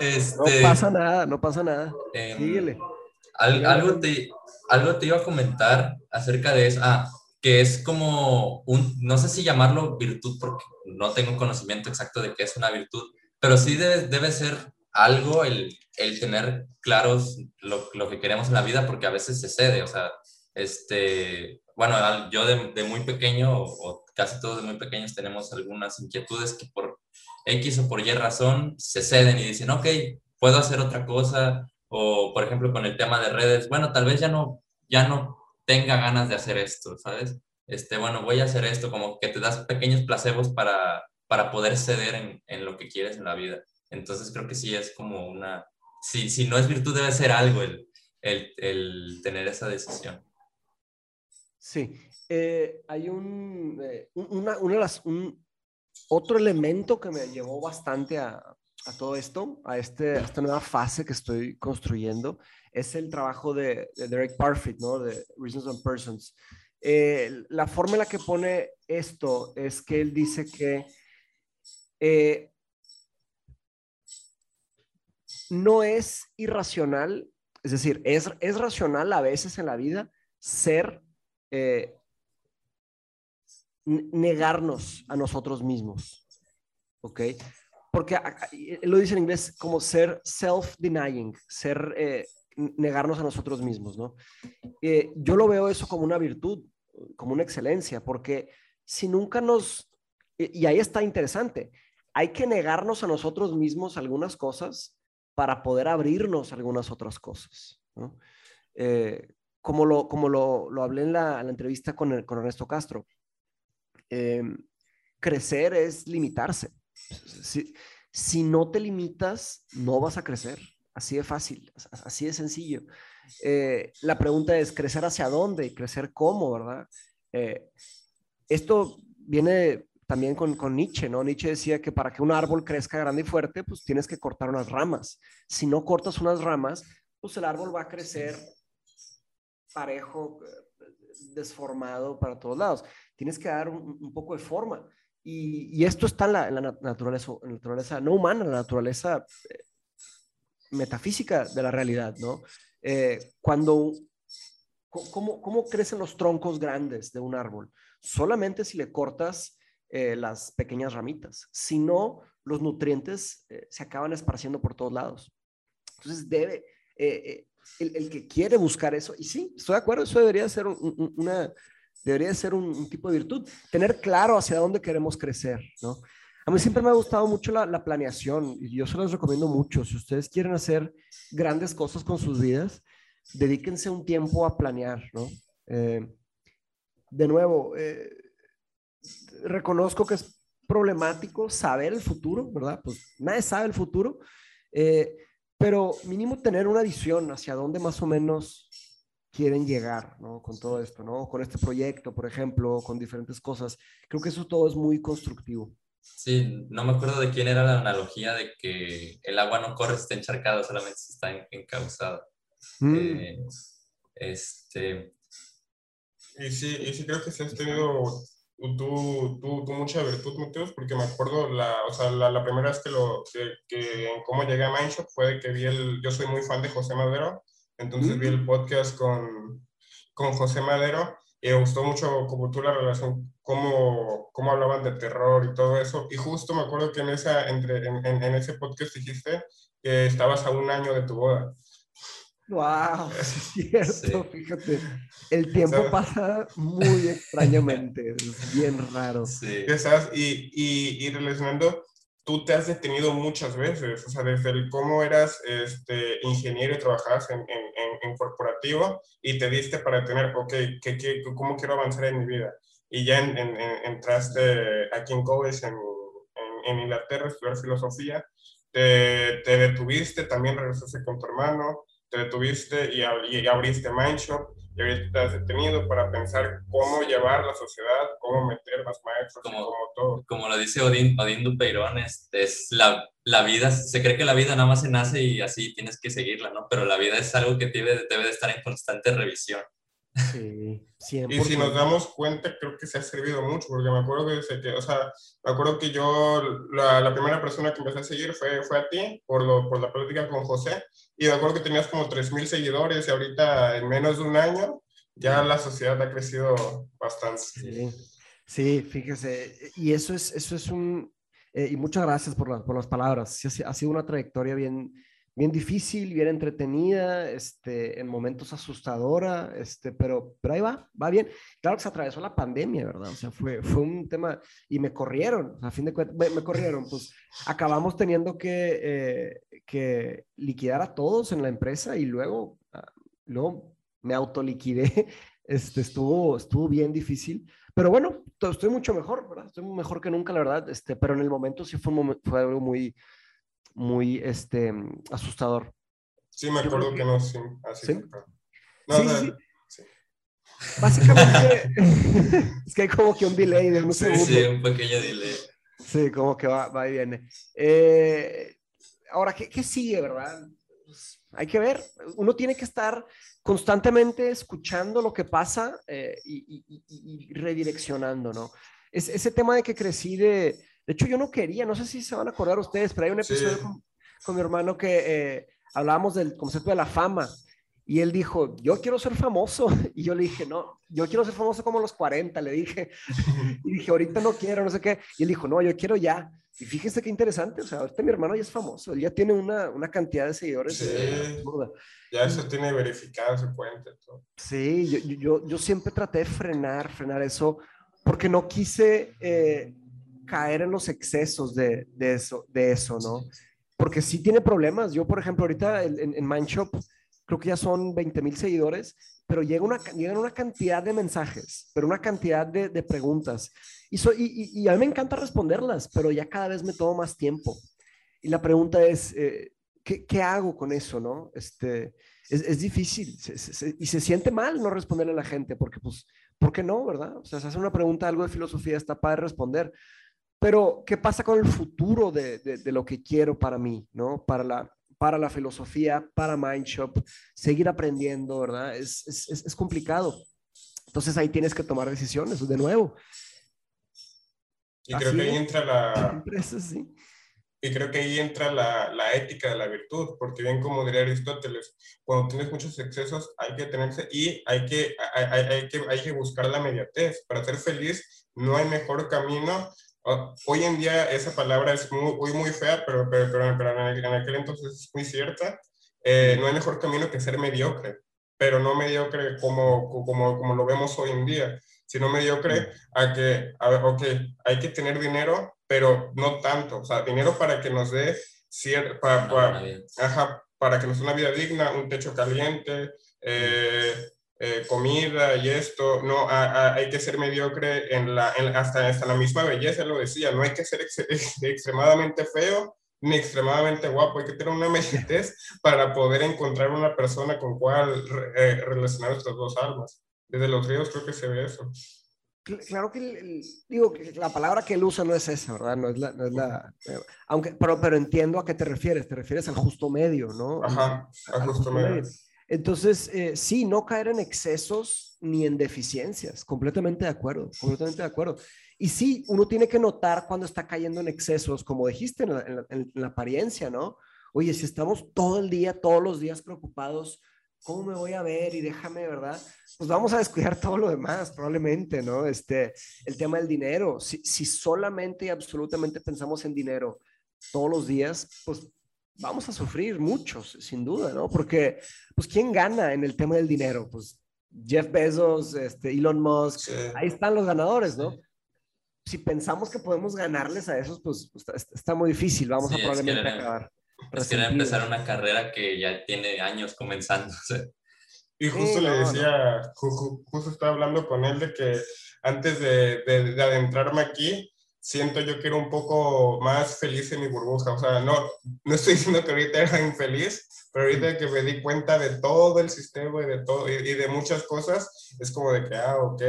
No Este, pasa nada, no pasa nada. em, Síguele. Al- algo, te, algo te iba a comentar acerca de eso. Ah, que es como un, no sé si llamarlo virtud porque no tengo conocimiento exacto de qué es una virtud, pero sí debe, debe ser algo el, el tener claros lo, lo que queremos en la vida porque a veces se cede. O sea, este, bueno, yo de, muy pequeño o, o casi todos de muy pequeños tenemos algunas inquietudes que por X o por Y razón se ceden y dicen, ok, puedo hacer otra cosa, o por ejemplo con el tema de redes, bueno, tal vez ya no, ya no tenga ganas de hacer esto, ¿sabes? Este, bueno, voy a hacer esto, como que te das pequeños placebos para, para poder ceder en, en lo que quieres en la vida. Entonces creo que sí es como una, si, si no es virtud debe ser algo el, el, el tener esa decisión. Sí. Eh, hay un, eh, un- una, una de las, un, otro elemento que me llevó bastante a, a todo esto, a, este, a esta nueva fase que estoy construyendo, es el trabajo de, de Derek Parfit, ¿no? De Reasons and Persons. Eh, la forma en la que pone esto es que él dice que eh, no es irracional, es decir, es, es racional a veces en la vida ser, eh, negarnos a nosotros mismos, ¿ok? Porque lo dice en inglés como ser self-denying, ser, eh, negarnos a nosotros mismos, ¿no? Eh, yo lo veo eso como una virtud, como una excelencia, porque si nunca nos, y ahí está interesante, hay que negarnos a nosotros mismos algunas cosas para poder abrirnos algunas otras cosas. Eh, como lo, como lo, lo hablé en la, en la entrevista con, con Ernesto Castro, eh, crecer es limitarse. Si, si no te limitas, no vas a crecer. Así de fácil, as- así de sencillo. Eh, la pregunta es, ¿crecer hacia dónde crecer cómo, verdad? Eh, esto viene también con, con Nietzsche, ¿no? Nietzsche decía que para que un árbol crezca grande y fuerte, pues tienes que cortar unas ramas. Si no cortas unas ramas, pues el árbol va a crecer parejo, eh, desformado para todos lados. Tienes que dar un, un poco de forma. Y, y esto está en la, en la nat- naturaleza, en la naturaleza no humana, en la naturaleza eh, metafísica de la realidad, ¿no? Eh, cuando, ¿cómo, ¿cómo crecen los troncos grandes de un árbol? Solamente si le cortas eh, las pequeñas ramitas. Si no, los nutrientes eh, se acaban esparciendo por todos lados. Entonces, debe, eh, el, que quiere buscar eso, y sí, estoy de acuerdo, eso debería ser un- un- una, debería ser un, tipo de virtud, tener claro hacia dónde queremos crecer, ¿no? A mí siempre me ha gustado mucho la, la planeación y yo se los recomiendo mucho. Si ustedes quieren hacer grandes cosas con sus vidas, dedíquense un tiempo a planear, ¿no? De nuevo, reconozco que es problemático saber el futuro, ¿verdad? Pues nadie sabe el futuro, eh, pero mínimo tener una visión hacia dónde más o menos quieren llegar, ¿no? Con todo esto, ¿no? Con este proyecto, por ejemplo, con diferentes cosas. Creo que eso todo es muy constructivo. Sí, no me acuerdo de quién era la analogía de que el agua no corre si está encharcada, solamente si está encauzada. Mm. Eh, este... Y sí, y sí creo que sí has tenido tú, tú, tú mucha virtud, Mateos, porque me acuerdo, la, o sea, la, la primera vez que, lo, que, que cómo llegué a Mindshop fue que vi el, yo soy muy fan de José Madero, entonces vi el mm. podcast con, con José Madero y me gustó mucho como tú la relación, cómo, cómo hablaban de terror y todo eso. Y justo me acuerdo que en, esa, entre, en, en, en ese podcast dijiste que estabas a un año de tu boda. Wow, es cierto, fíjate. El tiempo pasa muy extrañamente, es bien raro. Sí. Y, y, y, relacionando, tú te has detenido muchas veces, o sea, desde el cómo eras este, ingeniero y trabajabas en, en, en, corporativo y te diste para tener, ok, ¿qué, qué, ¿cómo quiero avanzar en mi vida? Y ya entraste aquí en college en, en, Inglaterra a estudiar filosofía, te, te detuviste, también regresaste con tu hermano, te detuviste y, y abriste Mindshop y ahorita estás detenido para pensar cómo llevar la sociedad, cómo meter más maestros, como, como todo. Como lo dice Odín, Odín Dupeirón, es, es la, la, vida, se cree que la vida nada más se nace y así tienes que seguirla, ¿no? Pero la vida es algo que debe, debe de estar en constante revisión. Sí, Y si nos damos cuenta, creo que se ha servido mucho, porque me acuerdo que, que o sea, me acuerdo que yo, la, la, primera persona que empecé a seguir fue, fue a ti, por, lo, por la política con José, y me acuerdo que tenías como 3.000 seguidores y ahorita en menos de un año ya la sociedad ha crecido bastante. Sí, sí fíjese, y eso es, eso es un, eh, y muchas gracias por, por las palabras, sí, ha sido una trayectoria bien, bien difícil, bien entretenida, este, en momentos asustadora, este, pero, pero ahí va, va bien. Claro que se atravesó la pandemia, ¿verdad? O sea, fue, fue un tema, y me corrieron, a fin de cuentas, me, corrieron, pues acabamos teniendo que, eh, que liquidar a todos en la empresa y luego, ah, luego me autoliquidé, este, estuvo, estuvo bien difícil, pero bueno, estoy mucho mejor, ¿verdad? Estoy mejor que nunca, la verdad, este, pero en el momento sí fue, un momento, fue algo muy muy este, asustador. Sí, me acuerdo que... no, sí. Así ¿Sí? No, sí, sí, Básicamente, es que hay como que un delay de un sí, segundo. Sí, un pequeño delay. Sí, como que va, va y viene. Eh, ahora, ¿qué, ¿qué, sigue, verdad? Pues, hay que ver. Uno tiene que estar constantemente escuchando lo que pasa eh, y, y, y, redireccionando, ¿no? Es, ese tema de que crecí de, de hecho, yo no quería, no sé si se van a acordar ustedes, pero hay un episodio con, mi hermano que eh, hablábamos del concepto de la fama. Y él dijo, yo quiero ser famoso. Y yo le dije, no, yo quiero ser famoso como los 40, le dije. Y dije, ahorita no quiero, no sé qué. Y él dijo, no, yo quiero ya. Y fíjense qué interesante, o sea, ahorita mi hermano ya es famoso, él ya tiene una, una cantidad de seguidores. Sí, ya eso tiene verificado su cuenta. Todo. Sí, yo, yo, yo, siempre traté de frenar, frenar eso, porque no quise eh, caer en los excesos de, de, eso, de eso, ¿no? Porque sí tiene problemas. Yo, por ejemplo, ahorita en, en Mindshop creo que ya son 20 mil seguidores, pero llega una, llegan una cantidad de mensajes, pero una cantidad de, de preguntas. Y, y, y, a mí me encanta responderlas, pero ya cada vez me tomo más tiempo. Y la pregunta es, eh, ¿qué, ¿qué, hago con eso, no? Este, es, difícil y se siente mal no responderle a la gente, porque pues, ¿por qué no, verdad? O sea, se hace una pregunta, algo de filosofía, está para responder, pero, ¿qué pasa con el futuro de, de, lo que quiero para mí, ¿no? Para la, para la filosofía, para Mindshop, seguir aprendiendo, ¿verdad? Es, es, es complicado. Entonces ahí tienes que tomar decisiones de nuevo. Y creo que ahí entra la... Y creo que ahí entra la, la, ética de la virtud, porque bien como diría Aristóteles, cuando tienes muchos excesos hay que tenerse y hay que, hay, hay, hay que, hay que buscar la mediatez. Para ser feliz no hay mejor camino hoy en día esa palabra es muy, muy fea, pero, pero, pero, en, aquel entonces es muy cierta. Eh, no hay mejor camino que ser mediocre, pero no mediocre como, como, como lo vemos hoy en día, sino mediocre a que, a ver, ok, hay que tener dinero, pero no tanto, o sea, dinero para que nos dé para, para, ajá, para que nos dé una vida digna, un techo caliente, eh, eh, comida y esto, no, hay que ser mediocre en la, hasta, hasta la misma belleza, lo decía, no hay que ser extremadamente feo ni extremadamente guapo, hay que tener una mesitez para poder encontrar una persona con cual eh, relacionar estas dos almas. Desde los ríos creo que se ve eso. Claro que, digo, la palabra que él usa no es esa, ¿verdad? No es la, no es la eh, aunque, pero, pero entiendo a qué te refieres, te refieres al justo medio, ¿no? Ajá, al, justo, medio. Entonces, eh, sí, no caer en excesos ni en deficiencias, completamente de acuerdo, completamente de acuerdo. Y sí, uno tiene que notar cuando está cayendo en excesos, como dijiste, en la, en la apariencia, ¿no? Oye, si estamos todo el día, todos los días preocupados ¿cómo me voy a ver? Y déjame, ¿verdad? Pues vamos a descuidar todo lo demás, probablemente, ¿no? Este, el tema del dinero. Si, si solamente y absolutamente pensamos en dinero todos los días, pues vamos a sufrir muchos, sin duda, ¿no? Porque, pues, ¿quién gana en el tema del dinero? Pues Jeff Bezos, este, Elon Musk, ahí están los ganadores, ¿no? Si pensamos que podemos ganarles a esos, pues, pues está, muy difícil, vamos a probablemente acabar. Es que empezar una carrera que ya tiene años comenzando. Y justo le decía, justo estaba hablando con él de que antes de, de, adentrarme aquí, siento yo que era un poco más feliz en mi burbuja. O sea, no, no estoy diciendo que ahorita era infeliz, pero ahorita que me di cuenta de todo el sistema y de todo y, de muchas cosas, es como de que, ah, ok.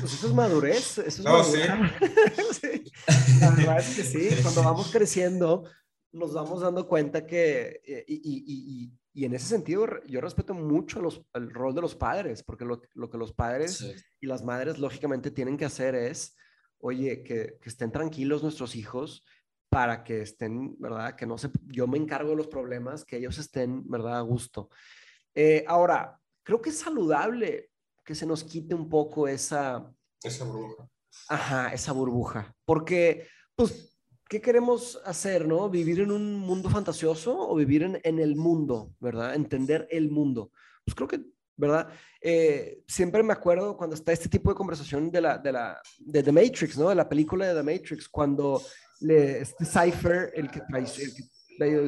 Pues eso es madurez. Eso es no, sí. sí. La verdad es que sí, cuando vamos creciendo, nos vamos dando cuenta que, eh, y, y, y, en ese sentido, yo respeto mucho los, el rol de los padres, porque lo, lo que los padres y las madres lógicamente tienen que hacer es, oye, que, que, estén tranquilos nuestros hijos para que estén, ¿verdad? Que no se, yo me encargo de los problemas, que ellos estén, ¿verdad? A gusto. Eh, ahora, creo que es saludable que se nos quite un poco esa... Esa burbuja. Ajá, esa burbuja, porque, pues, ¿qué queremos hacer, no? ¿Vivir en un mundo fantasioso o vivir en, en el mundo, verdad? Entender el mundo. Pues creo que, ¿verdad? Eh, siempre me acuerdo cuando está este tipo de conversación de la, de la, de The Matrix, ¿no? De la película de The Matrix, cuando le, este Cypher, el que, traiciona,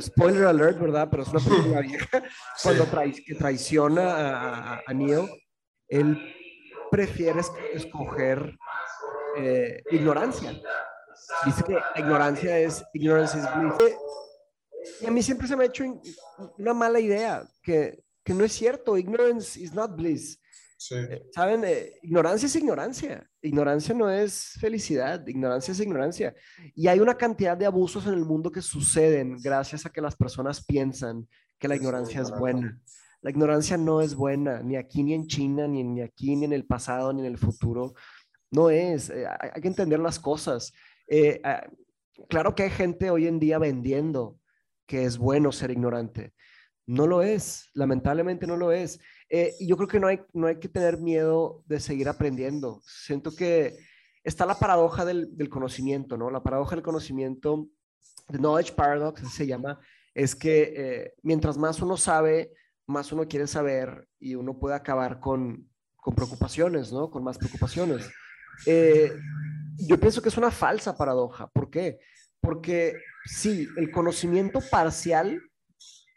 spoiler alert, ¿verdad? Pero es una película vieja, cuando que traiciona a, a, a, Neo, él prefiere escoger eh, ignorancia Dice que la ignorancia es ignorance is bliss. Y a mí siempre se me ha hecho una mala idea, que, que no es cierto, ignorance is not bliss. Eh, ¿Saben? Eh, ignorancia es ignorancia. Ignorancia no es felicidad, ignorancia es ignorancia. Y hay una cantidad de abusos en el mundo que suceden gracias a que las personas piensan que la ignorancia es buena. La ignorancia no es buena, ni aquí, ni en China, ni, ni aquí, ni en el pasado, ni en el futuro. No es. Eh, hay que entender las cosas. Eh, ah, claro que hay gente hoy en día vendiendo que es bueno ser ignorante. No lo es, lamentablemente no lo es. Eh, y yo creo que no hay, no hay que tener miedo de seguir aprendiendo. Siento que está la paradoja del, conocimiento, ¿no? La paradoja del conocimiento, the knowledge paradox se llama, es que eh, mientras más uno sabe, más uno quiere saber y uno puede acabar con, con preocupaciones, ¿no? Con más preocupaciones. Eh, yo pienso que es una falsa paradoja. ¿Por qué? Porque sí, el conocimiento parcial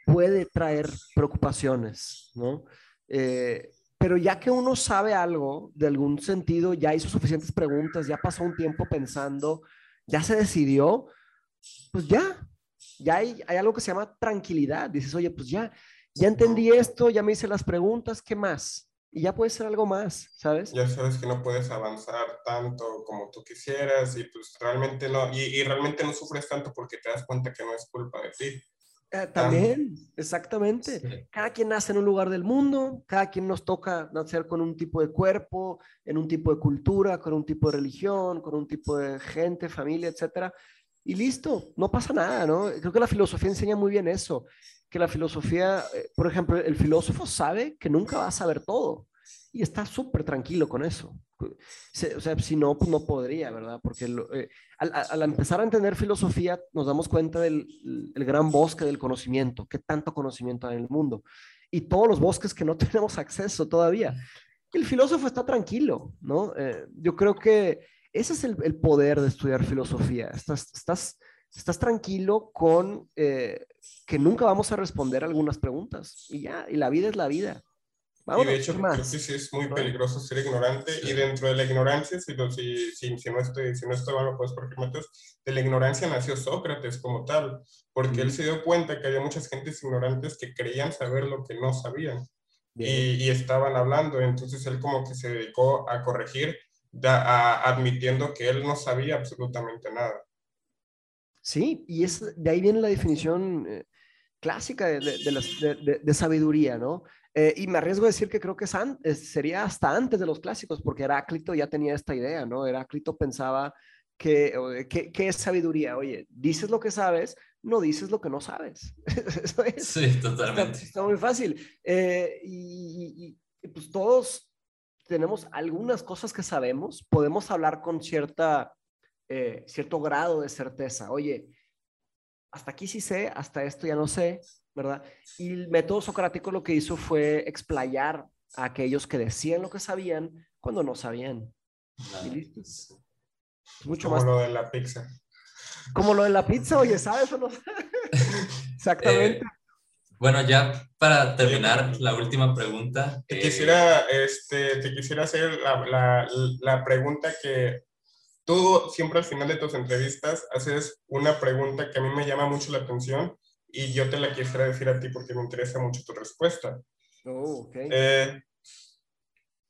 puede traer preocupaciones, ¿no? Eh, pero ya que uno sabe algo de algún sentido, ya hizo suficientes preguntas, ya pasó un tiempo pensando, ya se decidió, pues ya, ya hay, algo que se llama tranquilidad. Dices, oye, pues ya, ya entendí esto, ya me hice las preguntas, ¿qué más? y ya puede ser algo más, ¿sabes? Ya sabes que no puedes avanzar tanto como tú quisieras y pues realmente no, y, realmente no sufres tanto porque te das cuenta que no es culpa de ti. Eh, también, exactamente. Cada quien nace en un lugar del mundo, cada quien nos toca nacer con un tipo de cuerpo, en un tipo de cultura, con un tipo de religión, con un tipo de gente, familia, etcétera. Y listo, no pasa nada, ¿no? Creo que la filosofía enseña muy bien eso que la filosofía, eh, por ejemplo, el filósofo sabe que nunca va a saber todo y está súper tranquilo con eso. O sea, si no, pues no podría, ¿verdad? Porque eh, al, empezar a entender filosofía nos damos cuenta del el gran bosque del conocimiento, qué tanto conocimiento hay en el mundo y todos los bosques que no tenemos acceso todavía. El filósofo está tranquilo, ¿no? Eh, yo creo que ese es el, el, poder de estudiar filosofía. Estás, estás estás tranquilo con eh, que nunca vamos a responder algunas preguntas y ya, y la vida es la vida. Y de hecho, creo que sí es muy peligroso ser ignorante. Y dentro de la ignorancia, si, si, si, si no estoy, si no estoy mal, pues porque de la ignorancia nació Sócrates como tal, porque él se dio cuenta que había muchas gentes ignorantes que creían saber lo que no sabían. Y, y, estaban hablando, entonces él como que se dedicó a corregir, a, admitiendo que él no sabía absolutamente nada. Sí, y es, de ahí viene la definición eh, clásica de, de, de, sabiduría, ¿no? Eh, y me arriesgo a decir que creo que sería hasta antes de los clásicos, porque Heráclito ya tenía esta idea, ¿no? Heráclito pensaba que, ¿qué es sabiduría? Oye, dices lo que sabes, no dices lo que no sabes. Eso es, sí, totalmente. Está, muy fácil. Eh, y, pues todos tenemos algunas cosas que sabemos, podemos hablar con cierta, eh, cierto grado de certeza. Oye, hasta aquí sí sé, hasta esto ya no sé, ¿verdad? Y el método socrático lo que hizo fue explayar a aquellos que decían lo que sabían cuando no sabían. Y listo. Mucho Como lo de la pizza. Como lo de la pizza, oye, ¿sabes o no? Exactamente. Eh, bueno, ya para terminar, la última pregunta. Te, quisiera, este, te quisiera hacer la, la, la pregunta que tú siempre al final de tus entrevistas haces una pregunta que a mí me llama mucho la atención y yo te la quisiera decir a ti porque me interesa mucho tu respuesta. Oh, okay. Eh,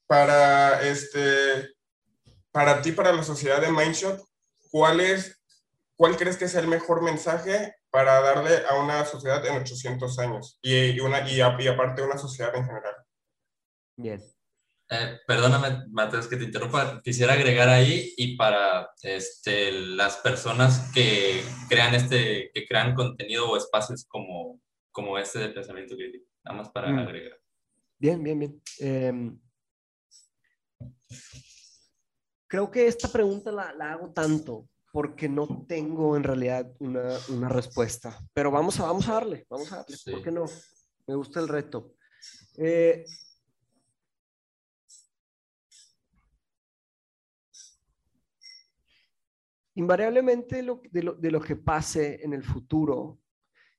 para, este, para ti, para la sociedad de Mindshot, ¿cuál, es, ¿cuál crees que es el mejor mensaje para darle a una sociedad en 800 años y, una, y, y aparte una sociedad en general? Bien. Eh, perdóname, Mateos, que te interrumpa. Quisiera agregar ahí y para este, las personas que crean, este, que crean contenido o espacios como, como este de pensamiento crítico. Nada más para mm. agregar. Bien, bien, bien. Em, creo que esta pregunta la, la, hago tanto porque no tengo en realidad una, una, respuesta. Pero vamos a, vamos a darle, vamos a darle. ¿Por qué no? Me gusta el reto. Eh, invariablemente de, lo, que pase en el futuro,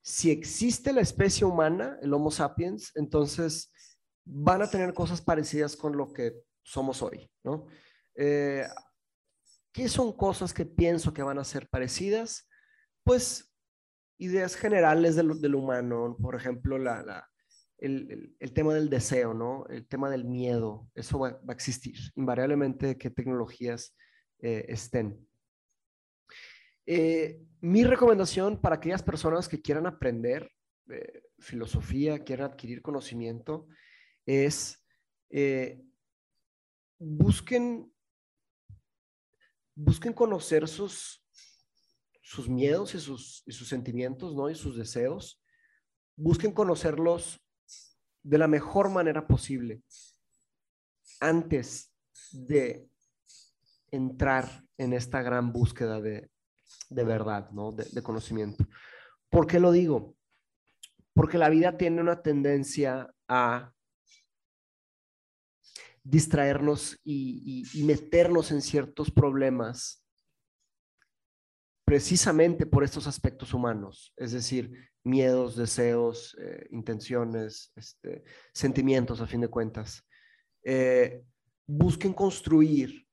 si existe la especie humana, el Homo sapiens, entonces van a tener cosas parecidas con lo que somos hoy, ¿no? Eh, ¿Qué son cosas que pienso que van a ser parecidas? Pues ideas generales del, humano, por ejemplo, el, tema del deseo, ¿no? El tema del miedo, eso va, a existir, invariablemente qué tecnologías eh, estén. Eh, mi recomendación para aquellas personas que quieran aprender eh, filosofía, quieran adquirir conocimiento, es eh, busquen, busquen conocer sus, sus miedos y sus, y sus sentimientos, ¿no? Y sus deseos. Busquen conocerlos de la mejor manera posible antes de entrar en esta gran búsqueda de, de verdad, ¿no? De, conocimiento. ¿Por qué lo digo? Porque la vida tiene una tendencia a distraernos y, meternos en ciertos problemas precisamente por estos aspectos humanos, es decir, miedos, deseos, eh, intenciones, este, sentimientos, a fin de cuentas. Eh, busquen construir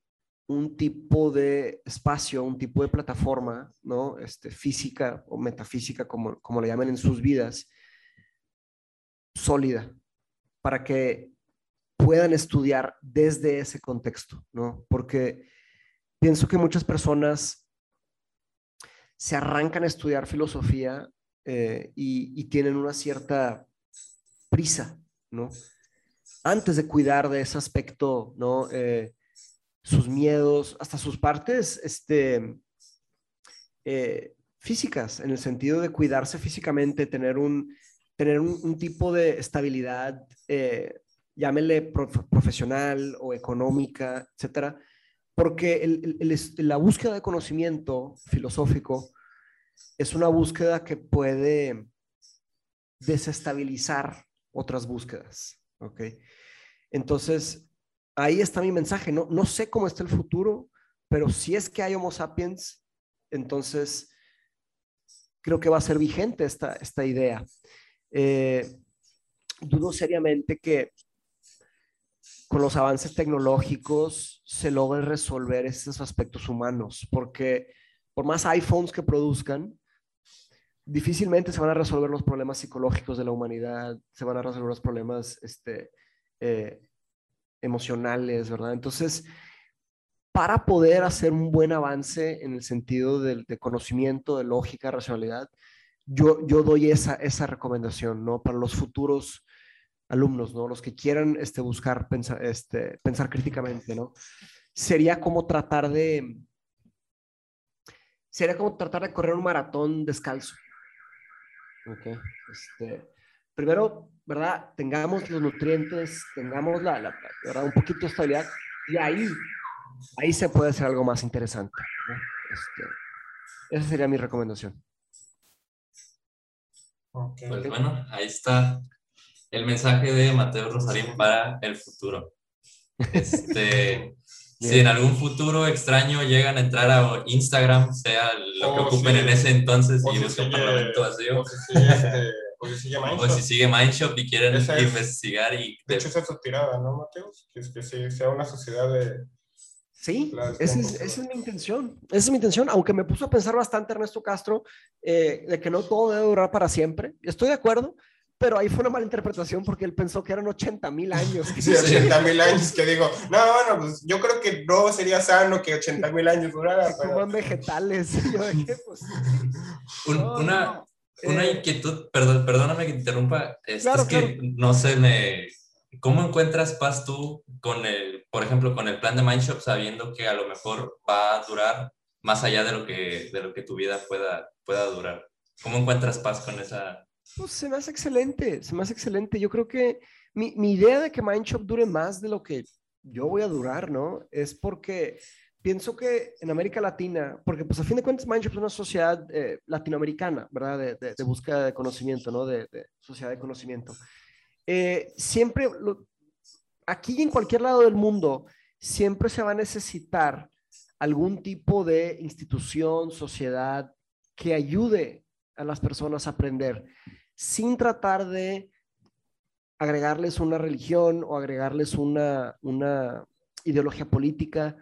un tipo de espacio, un tipo de plataforma, ¿no? Este, física o metafísica, como, como le llaman en sus vidas, sólida, para que puedan estudiar desde ese contexto, ¿no? Porque pienso que muchas personas se arrancan a estudiar filosofía eh, y, tienen una cierta prisa, ¿no? Antes de cuidar de ese aspecto, ¿no? Eh, sus miedos, hasta sus partes este, eh, físicas, en el sentido de cuidarse físicamente, tener un, tener un, tipo de estabilidad, eh, llámele profesional o económica, etcétera, porque la búsqueda de conocimiento filosófico es una búsqueda que puede desestabilizar otras búsquedas, ¿ok? Entonces, ahí está mi mensaje. No, no sé cómo está el futuro, pero si es que hay Homo sapiens, entonces creo que va a ser vigente esta, esta idea. Eh, dudo seriamente que con los avances tecnológicos se logre resolver estos aspectos humanos, porque por más iPhones que produzcan, difícilmente se van a resolver los problemas psicológicos de la humanidad, se van a resolver los problemas este, eh, emocionales, ¿verdad? Entonces, para poder hacer un buen avance en el sentido de, conocimiento, de lógica, racionalidad, yo, yo doy esa, esa recomendación, ¿no? Para los futuros alumnos, ¿no? Los que quieran este, buscar pensar, este, pensar críticamente, ¿no? Sería como tratar de, sería como tratar de correr un maratón descalzo. Ok, este, primero, ¿verdad? Tengamos los nutrientes, tengamos la, la ¿verdad? Un poquito de estabilidad y ahí, ahí se puede hacer algo más interesante. Este, esa sería mi recomendación. Pues bueno, ahí está el mensaje de Mateo Rosarín para el futuro. Este, si en algún futuro extraño llegan a entrar a Instagram, sea lo que oh, ocupen en ese entonces y buscan Parlamento Vacío. O si sigue Mindshop. O si sigue Mindshop y quieren investigar y... De hecho, esa es su tirada, ¿no, Mateo? Que es que sea una sociedad de... Sí, esa es, esa es, mi intención. Esa es mi intención, aunque me puso a pensar bastante Ernesto Castro eh, de que no todo debe durar para siempre. Estoy de acuerdo, pero ahí fue una mala interpretación porque él pensó que eran 80 mil años. Sí, 80 mil años, que digo, no, bueno, pues yo creo que no sería sano que 80 mil años durara. Que coman vegetales. Yo pues, una, una eh, inquietud, perdón, perdóname que interrumpa, es, que no sé, me, ¿cómo encuentras paz tú con el, por ejemplo, con el plan de Mindshop sabiendo que a lo mejor va a durar más allá de lo que, de lo que tu vida pueda, pueda durar? ¿Cómo encuentras paz con esa, pues se me hace excelente, se me hace excelente. Yo creo que mi, mi idea de que Mindshop dure más de lo que yo voy a durar, ¿no? Es porque pienso que en América Latina, porque pues a fin de cuentas Mindshop es una sociedad eh, latinoamericana, ¿verdad? De, de, búsqueda de conocimiento, ¿no? De, sociedad de conocimiento. Eh, siempre, aquí y en cualquier lado del mundo, siempre se va a necesitar algún tipo de institución, sociedad que ayude a las personas a aprender sin tratar de agregarles una religión o agregarles una, una ideología política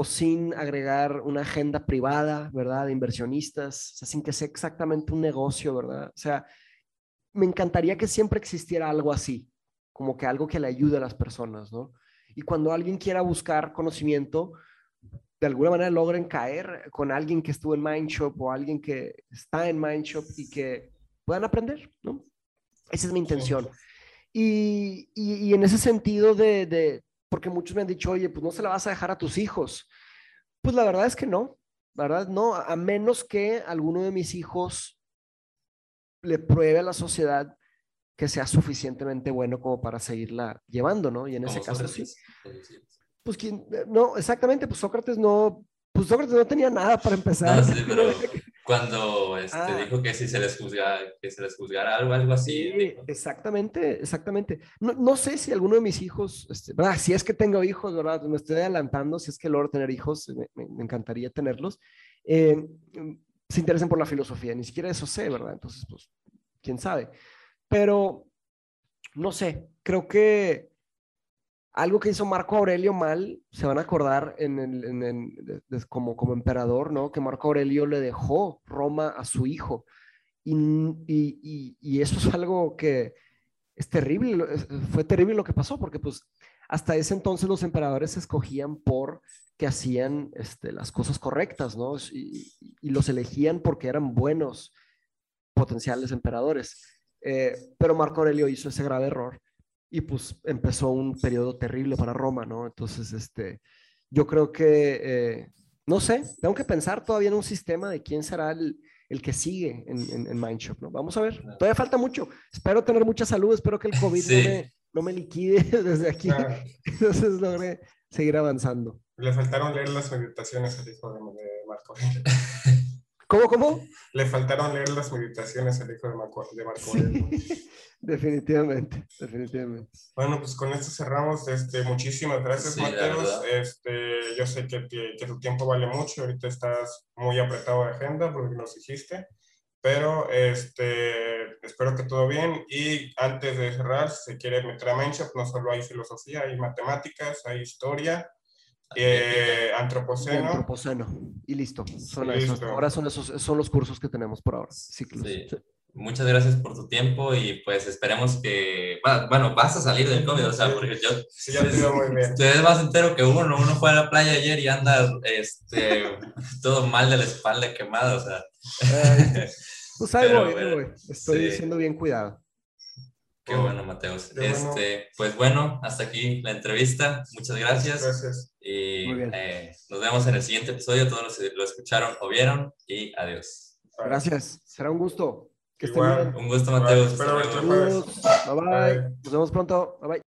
o sin agregar una agenda privada, ¿verdad? De inversionistas, o sea, sin que sea exactamente un negocio, ¿verdad? O sea, me encantaría que siempre existiera algo así, como que algo que le ayude a las personas, ¿no? Y cuando alguien quiera buscar conocimiento, de alguna manera logren caer con alguien que estuvo en Mindshop o alguien que está en Mindshop y que puedan aprender, ¿no? Esa es mi intención. Y, y, en ese sentido de, de, porque muchos me han dicho, oye, pues no se la vas a dejar a tus hijos. Pues la verdad es que no, ¿verdad? No, a menos que alguno de mis hijos le pruebe a la sociedad que sea suficientemente bueno como para seguirla llevando, ¿no? Y en ese caso sí. Pues quién, no, exactamente, pues Sócrates no, pues Sócrates no tenía nada para empezar. Sí, pero cuando este, ah. dijo que si se les juzgara, que se les juzgara algo, algo así. exactamente, exactamente. No, no, sé si alguno de mis hijos, este, ¿verdad? si es que tengo hijos, ¿verdad? me estoy adelantando, si es que logro tener hijos, me, me, encantaría tenerlos, eh, se interesen por la filosofía, ni siquiera eso sé, ¿verdad? Entonces, pues, quién sabe. Pero, no sé, creo que algo que hizo Marco Aurelio mal, se van a acordar en el, como, como emperador, ¿no? Que Marco Aurelio le dejó Roma a su hijo. Y, y, eso es algo que es terrible, fue terrible lo que pasó, porque pues hasta ese entonces los emperadores escogían por que hacían este, las cosas correctas, ¿no? Y, los elegían porque eran buenos potenciales emperadores. Eh, pero Marco Aurelio hizo ese grave error y pues empezó un periodo terrible para Roma, ¿no? Entonces, este, yo creo que, eh, no sé, tengo que pensar todavía en un sistema de quién será el, el que sigue en, en, Mindshop, ¿no? Vamos a ver, todavía falta mucho, espero tener mucha salud, espero que el COVID no, me, no, me, liquide desde aquí, entonces logré seguir avanzando. Le faltaron leer las meditaciones al hijo de Marco. ¿Cómo, cómo? Le faltaron leer las meditaciones al hijo de Marco, de Marco definitivamente, definitivamente. Bueno, pues con esto cerramos. Este, muchísimas gracias, Mateos. Este, yo sé que, que, tu tiempo vale mucho. Ahorita estás muy apretado de agenda porque nos dijiste. Pero este, espero que todo bien. Y antes de cerrar, si se quiere meter a Menshop, no solo hay filosofía, hay matemáticas, hay historia, eh, antropoceno. Antropoceno. Y listo. Son Listo. esos. Ahora son, esos, son los cursos que tenemos por ahora. Ciclos. Sí. Muchas gracias por tu tiempo y pues esperemos que, bueno, vas a salir del COVID, o sea, porque yo, Sí, te veo muy bien. Tú eres más entero que uno. Uno fue a la playa ayer y anda este, todo mal de la espalda quemada. O sea, Eh, pues ahí voy, bueno, voy. Estoy sí. siendo bien cuidado. Qué bueno, Mateus. Qué bueno. Este, pues bueno, hasta aquí la entrevista. Muchas gracias. Gracias. Y Muy bien. eh, nos vemos en el siguiente episodio. Todos los lo escucharon o vieron. Y adiós. Gracias. Será un gusto. Que estén bien. Un gusto, espero. Saludos. Bye bye. Bye. Nos vemos pronto. Bye bye.